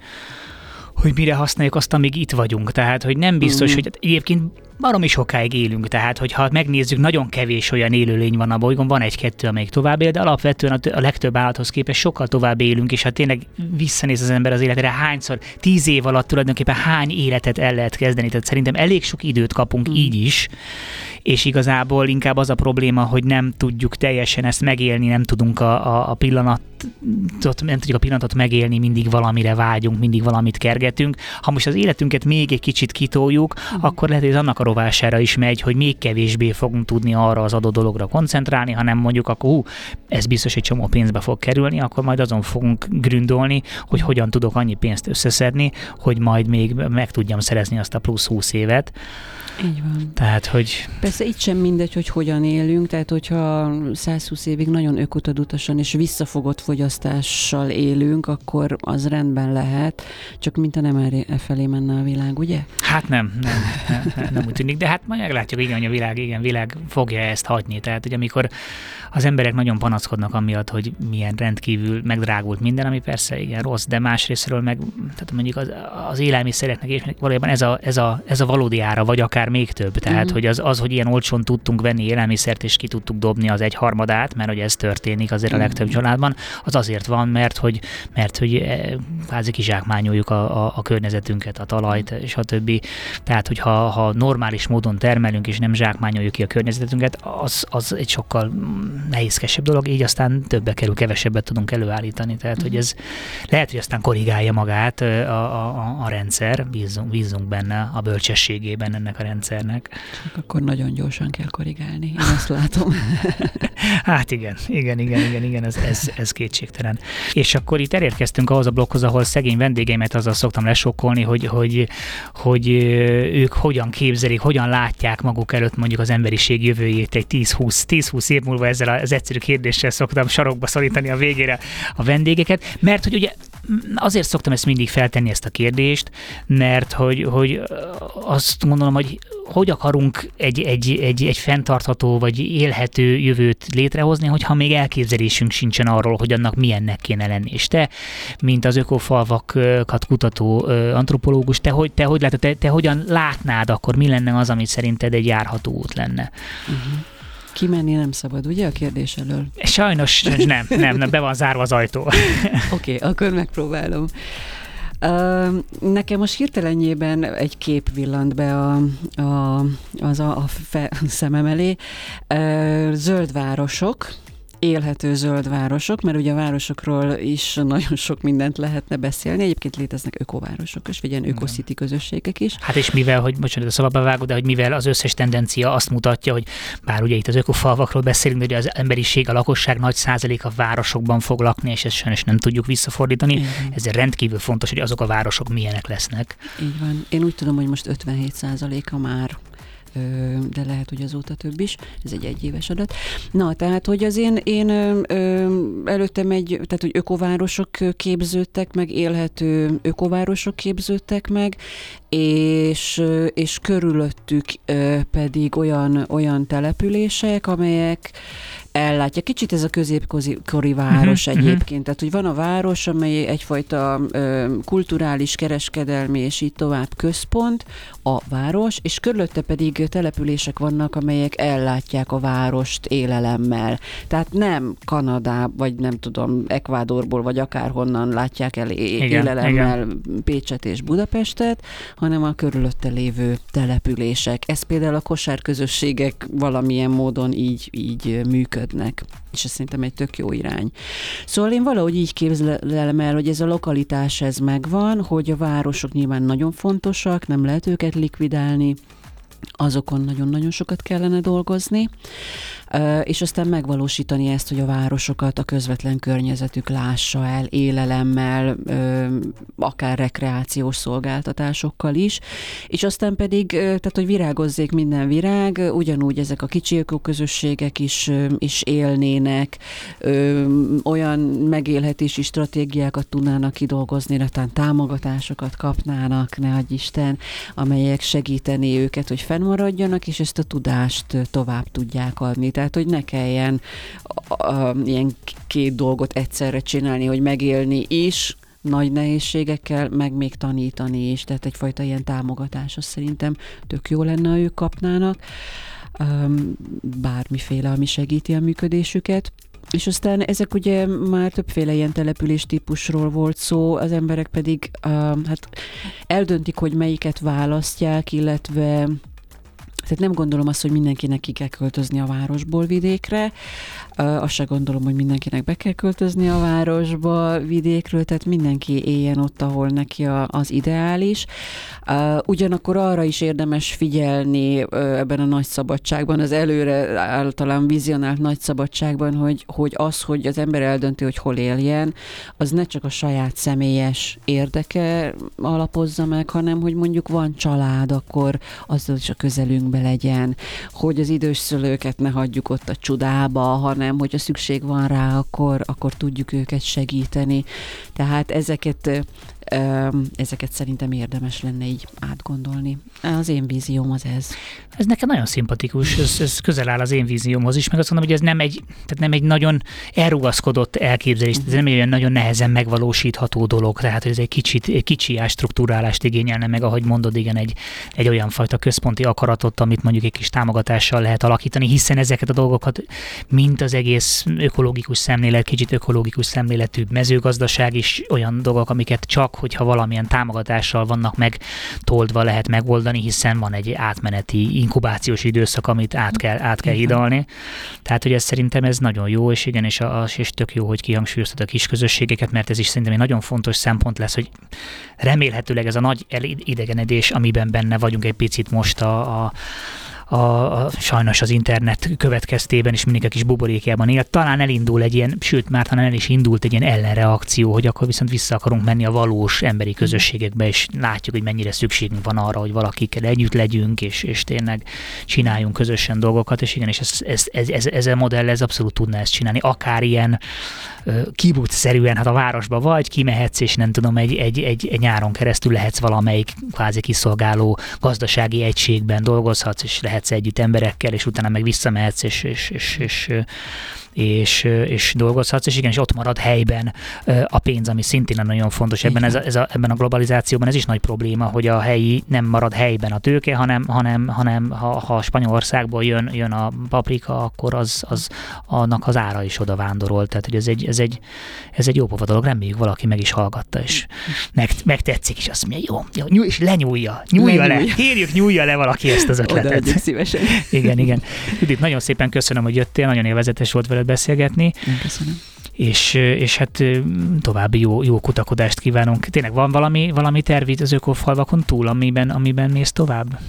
hogy mire használjuk azt, amíg itt vagyunk. Tehát, hogy nem biztos, mm. hogy egyébként baromi sokáig élünk, tehát hogyha megnézzük, nagyon kevés olyan élőlény van a bolygón, van egy-kettő, amelyik tovább él, de alapvetően a, a legtöbb állathoz képest sokkal tovább élünk, és ha tényleg visszanéz az ember az életre, hányszor, tíz év alatt tulajdonképpen hány életet el lehet kezdeni, tehát szerintem elég sok időt kapunk mm. így is, és igazából inkább az a probléma, hogy nem tudjuk teljesen ezt megélni, nem tudunk a, a, a pillanatot, nem tudjuk a pillanatot megélni, mindig valamire vágyunk, mindig valamit kergetünk. Ha most az életünket még egy kicsit kitoljuk, uh-huh. akkor lehet, hogy ez annak a rovására is megy, hogy még kevésbé fogunk tudni arra az adott dologra koncentrálni, hanem mondjuk akkor hú, ez biztos egy csomó pénzbe fog kerülni, akkor majd azon fogunk gründolni, hogy hogyan tudok annyi pénzt összeszedni, hogy majd még meg tudjam szerezni azt a plusz 20 évet. Így van. Tehát, hogy... Persze itt sem mindegy, hogy hogyan élünk, tehát hogyha 120 évig nagyon ökotadutasan és visszafogott fogyasztással élünk, akkor az rendben lehet, csak mint a nem e felé menne a világ, ugye? Hát nem, nem, nem, nem, nem úgy tűnik, de hát majd meglátjuk, igen, a világ, igen, világ fogja ezt hagyni. Tehát, hogy amikor az emberek nagyon panaszkodnak amiatt, hogy milyen rendkívül megdrágult minden, ami persze igen rossz, de másrésztről meg, tehát mondjuk az, az élelmiszereknek és valójában ez a, ez, a, ez a valódi ára, vagy akár még több. Tehát, uh-huh. hogy az, az, hogy ilyen olcsón tudtunk venni élelmiszert, és ki tudtuk dobni az egy harmadát, mert hogy ez történik azért a legtöbb családban, az azért van, mert hogy, mert hogy eh, kvázi kizsákmányoljuk a, a, a környezetünket, a talajt, és a többi. Tehát, hogyha ha normális módon termelünk, és nem zsákmányoljuk ki a környezetünket, az, az egy sokkal nehézkesebb dolog, így aztán többe kerül, kevesebbet tudunk előállítani. Tehát, hogy ez lehet, hogy aztán korrigálja magát a, a, a rendszer, bízunk, bízunk benne, a bölcsességében ennek a rendszernek. Csak akkor nagyon gyorsan kell korrigálni, én azt látom. hát igen, igen, igen, igen, igen, ez, ez, ez kétségtelen. És akkor itt elérkeztünk ahhoz a blokkhoz, ahol szegény vendégeimet azzal szoktam lesokkolni, hogy, hogy, hogy ők hogyan képzelik, hogyan látják maguk előtt mondjuk az emberiség jövőjét egy 10-20 év múlva ezzel az egyszerű kérdéssel szoktam sarokba szorítani a végére a vendégeket, mert hogy ugye azért szoktam ezt mindig feltenni ezt a kérdést, mert hogy, hogy azt gondolom, hogy hogy akarunk egy, egy, egy, egy fenntartható vagy élhető jövőt létrehozni, hogyha még elképzelésünk sincsen arról, hogy annak milyennek kéne lenni. És te, mint az ökofalvakat kutató antropológus, te hogy, te, hogy látod, te, te hogyan látnád akkor, mi lenne az, amit szerinted egy járható út lenne? Uh-huh. Kimenni nem szabad, ugye a kérdés elől? Sajnos nem, nem, nem be van zárva az ajtó. Oké, okay, akkor megpróbálom. Nekem most hirtelenjében egy kép villant be a, a, az a, a fe, szemem elé. Zöld városok, élhető zöld városok, mert ugye a városokról is nagyon sok mindent lehetne beszélni. Egyébként léteznek ökovárosok is, vagy ilyen ökosziti közösségek is. Hát és mivel, hogy bocsánat, a szabadba vágod, de hogy mivel az összes tendencia azt mutatja, hogy bár ugye itt az ökofalvakról beszélünk, de ugye az emberiség, a lakosság nagy százalék a városokban fog lakni, és ezt sajnos nem tudjuk visszafordítani. Igen. Ez rendkívül fontos, hogy azok a városok milyenek lesznek. Így van. Én úgy tudom, hogy most 57 százaléka már de lehet, hogy azóta több is, ez egy egyéves adat. Na, tehát, hogy az én, én előttem egy, tehát, hogy ökovárosok képződtek meg, élhető ökovárosok képződtek meg, és, és körülöttük pedig olyan, olyan települések, amelyek ellátja. Kicsit ez a középkori város uh-huh, egyébként. Tehát, hogy van a város, amely egyfajta ö, kulturális, kereskedelmi és így tovább központ, a város, és körülötte pedig települések vannak, amelyek ellátják a várost élelemmel. Tehát nem Kanadá, vagy nem tudom, Ekvádorból, vagy akárhonnan látják el igen, élelemmel igen. Pécset és Budapestet, hanem a körülötte lévő települések. Ez például a kosárközösségek valamilyen módon így, így működnek és ez szerintem egy tök jó irány. Szóval én valahogy így képzelem el, hogy ez a lokalitás ez megvan, hogy a városok nyilván nagyon fontosak, nem lehet őket likvidálni, azokon nagyon-nagyon sokat kellene dolgozni, és aztán megvalósítani ezt, hogy a városokat a közvetlen környezetük lássa el élelemmel, akár rekreációs szolgáltatásokkal is, és aztán pedig, tehát hogy virágozzék minden virág, ugyanúgy ezek a kicsi közösségek is, is élnének, olyan megélhetési stratégiákat tudnának kidolgozni, talán támogatásokat kapnának, ne adj Isten, amelyek segíteni őket, hogy fennmaradjanak, és ezt a tudást tovább tudják adni. Tehát, hogy ne kelljen ilyen két dolgot egyszerre csinálni, hogy megélni is, nagy nehézségekkel, meg még tanítani is, tehát egyfajta ilyen támogatás, az szerintem tök jó lenne, ha ők kapnának, bármiféle, ami segíti a működésüket. És aztán ezek ugye már többféle ilyen település típusról volt szó, az emberek pedig hát eldöntik, hogy melyiket választják, illetve tehát nem gondolom azt, hogy mindenkinek ki kell költözni a városból vidékre, azt se gondolom, hogy mindenkinek be kell költözni a városba vidékről, tehát mindenki éljen ott, ahol neki a, az ideális. Ugyanakkor arra is érdemes figyelni ebben a nagy szabadságban, az előre általán vizionált nagy szabadságban, hogy, hogy az, hogy az ember eldönti, hogy hol éljen, az ne csak a saját személyes érdeke alapozza meg, hanem hogy mondjuk van család, akkor azzal is a közelünkbe legyen, hogy az idős szülőket ne hagyjuk ott a csudába, hanem hanem hogyha szükség van rá, akkor, akkor tudjuk őket segíteni. Tehát ezeket ezeket szerintem érdemes lenne így átgondolni. Az én vízióm az ez. Ez nekem nagyon szimpatikus, ez, ez közel áll az én víziómhoz is, meg azt mondom, hogy ez nem egy, tehát nem egy nagyon elrugaszkodott elképzelés, ez nem egy olyan nagyon nehezen megvalósítható dolog, tehát ez egy kicsit, egy kicsi struktúrálást igényelne meg, ahogy mondod, igen, egy, egy olyan fajta központi akaratot, amit mondjuk egy kis támogatással lehet alakítani, hiszen ezeket a dolgokat, mint az egész ökológikus szemlélet, kicsit ökológikus szemléletű mezőgazdaság is olyan dolgok, amiket csak hogyha valamilyen támogatással vannak meg toldva lehet megoldani, hiszen van egy átmeneti inkubációs időszak, amit át kell, át kell hidalni. Tehát, hogy ez szerintem ez nagyon jó, és igen, és, a, és tök jó, hogy kihangsúlyoztad a kis közösségeket, mert ez is szerintem egy nagyon fontos szempont lesz, hogy remélhetőleg ez a nagy idegenedés, amiben benne vagyunk egy picit most a, a a, a, sajnos az internet következtében is mindig a kis buborékjában él. Talán elindul egy ilyen, sőt már talán el is indult egy ilyen ellenreakció, hogy akkor viszont vissza akarunk menni a valós emberi közösségekbe, és látjuk, hogy mennyire szükségünk van arra, hogy valakikkel együtt legyünk, és, és tényleg csináljunk közösen dolgokat, és igen, és ez, ez, ez, ez, ez a modell ez abszolút tudná ezt csinálni, akár ilyen kibuc-szerűen, hát a városba vagy, kimehetsz, és nem tudom, egy, egy, egy, egy nyáron keresztül lehetsz valamelyik kvázi kiszolgáló gazdasági egységben dolgozhatsz, és lehet élhetsz együtt emberekkel, és utána meg visszamehetsz, és, és, és, és, és, és dolgozhatsz, és igen, és ott marad helyben a pénz, ami szintén nagyon fontos ebben, ez a, ez a, ebben a globalizációban, ez is nagy probléma, hogy a helyi nem marad helyben a tőke, hanem, hanem, hanem ha, ha Spanyolországból jön, jön a paprika, akkor az, az annak az ára is oda vándorol, tehát hogy ez egy, ez egy, ez egy jó pofa dolog, reméljük valaki meg is hallgatta, és meg, megtetszik, és azt mondja, jó, jó nyúj, és lenyúlja, nyúlja lenyúlja. le, kérjük, nyúlja le valaki ezt az ötletet. Oda szívesen. igen, igen. Judit, nagyon szépen köszönöm, hogy jöttél, nagyon élvezetes volt veled beszélgetni. Én köszönöm. És, és hát további jó, jó kutakodást kívánunk. Tényleg van valami, valami tervít az ökofalvakon túl, amiben, amiben mész tovább?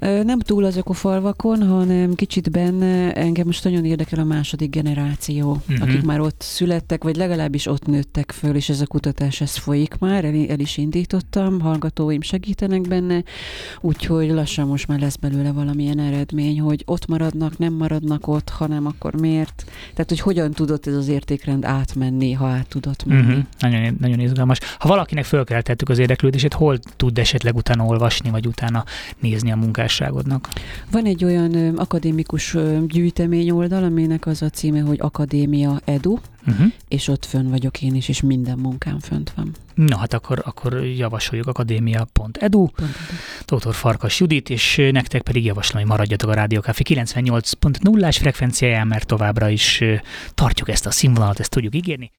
Nem túl azok a falvakon, hanem kicsit benne engem most nagyon érdekel a második generáció, uh-huh. akik már ott születtek, vagy legalábbis ott nőttek föl, és ez a kutatás ez folyik már, el, el is indítottam, hallgatóim segítenek benne, úgyhogy lassan most már lesz belőle valamilyen eredmény, hogy ott maradnak, nem maradnak ott, hanem akkor miért? Tehát, hogy hogyan tudott ez az értékrend átmenni, ha át tudott menni. Uh-huh. Nagyon, nagyon izgalmas. Ha valakinek fölkeltettük az érdeklődését, hol tud esetleg utána olvasni, vagy utána nézni a munkát? Munkásságodnak? Van egy olyan akadémikus gyűjtemény oldal, aminek az a címe, hogy Akadémia Edu, uh-huh. és ott fönn vagyok én is, és minden munkám fönt van. Na hát akkor, akkor javasoljuk akadémia.edu, dr. Farkas Judit, és nektek pedig javaslom, hogy maradjatok a Rádió Café 98.0-ás frekvenciáján, mert továbbra is tartjuk ezt a színvonalat, ezt tudjuk ígérni.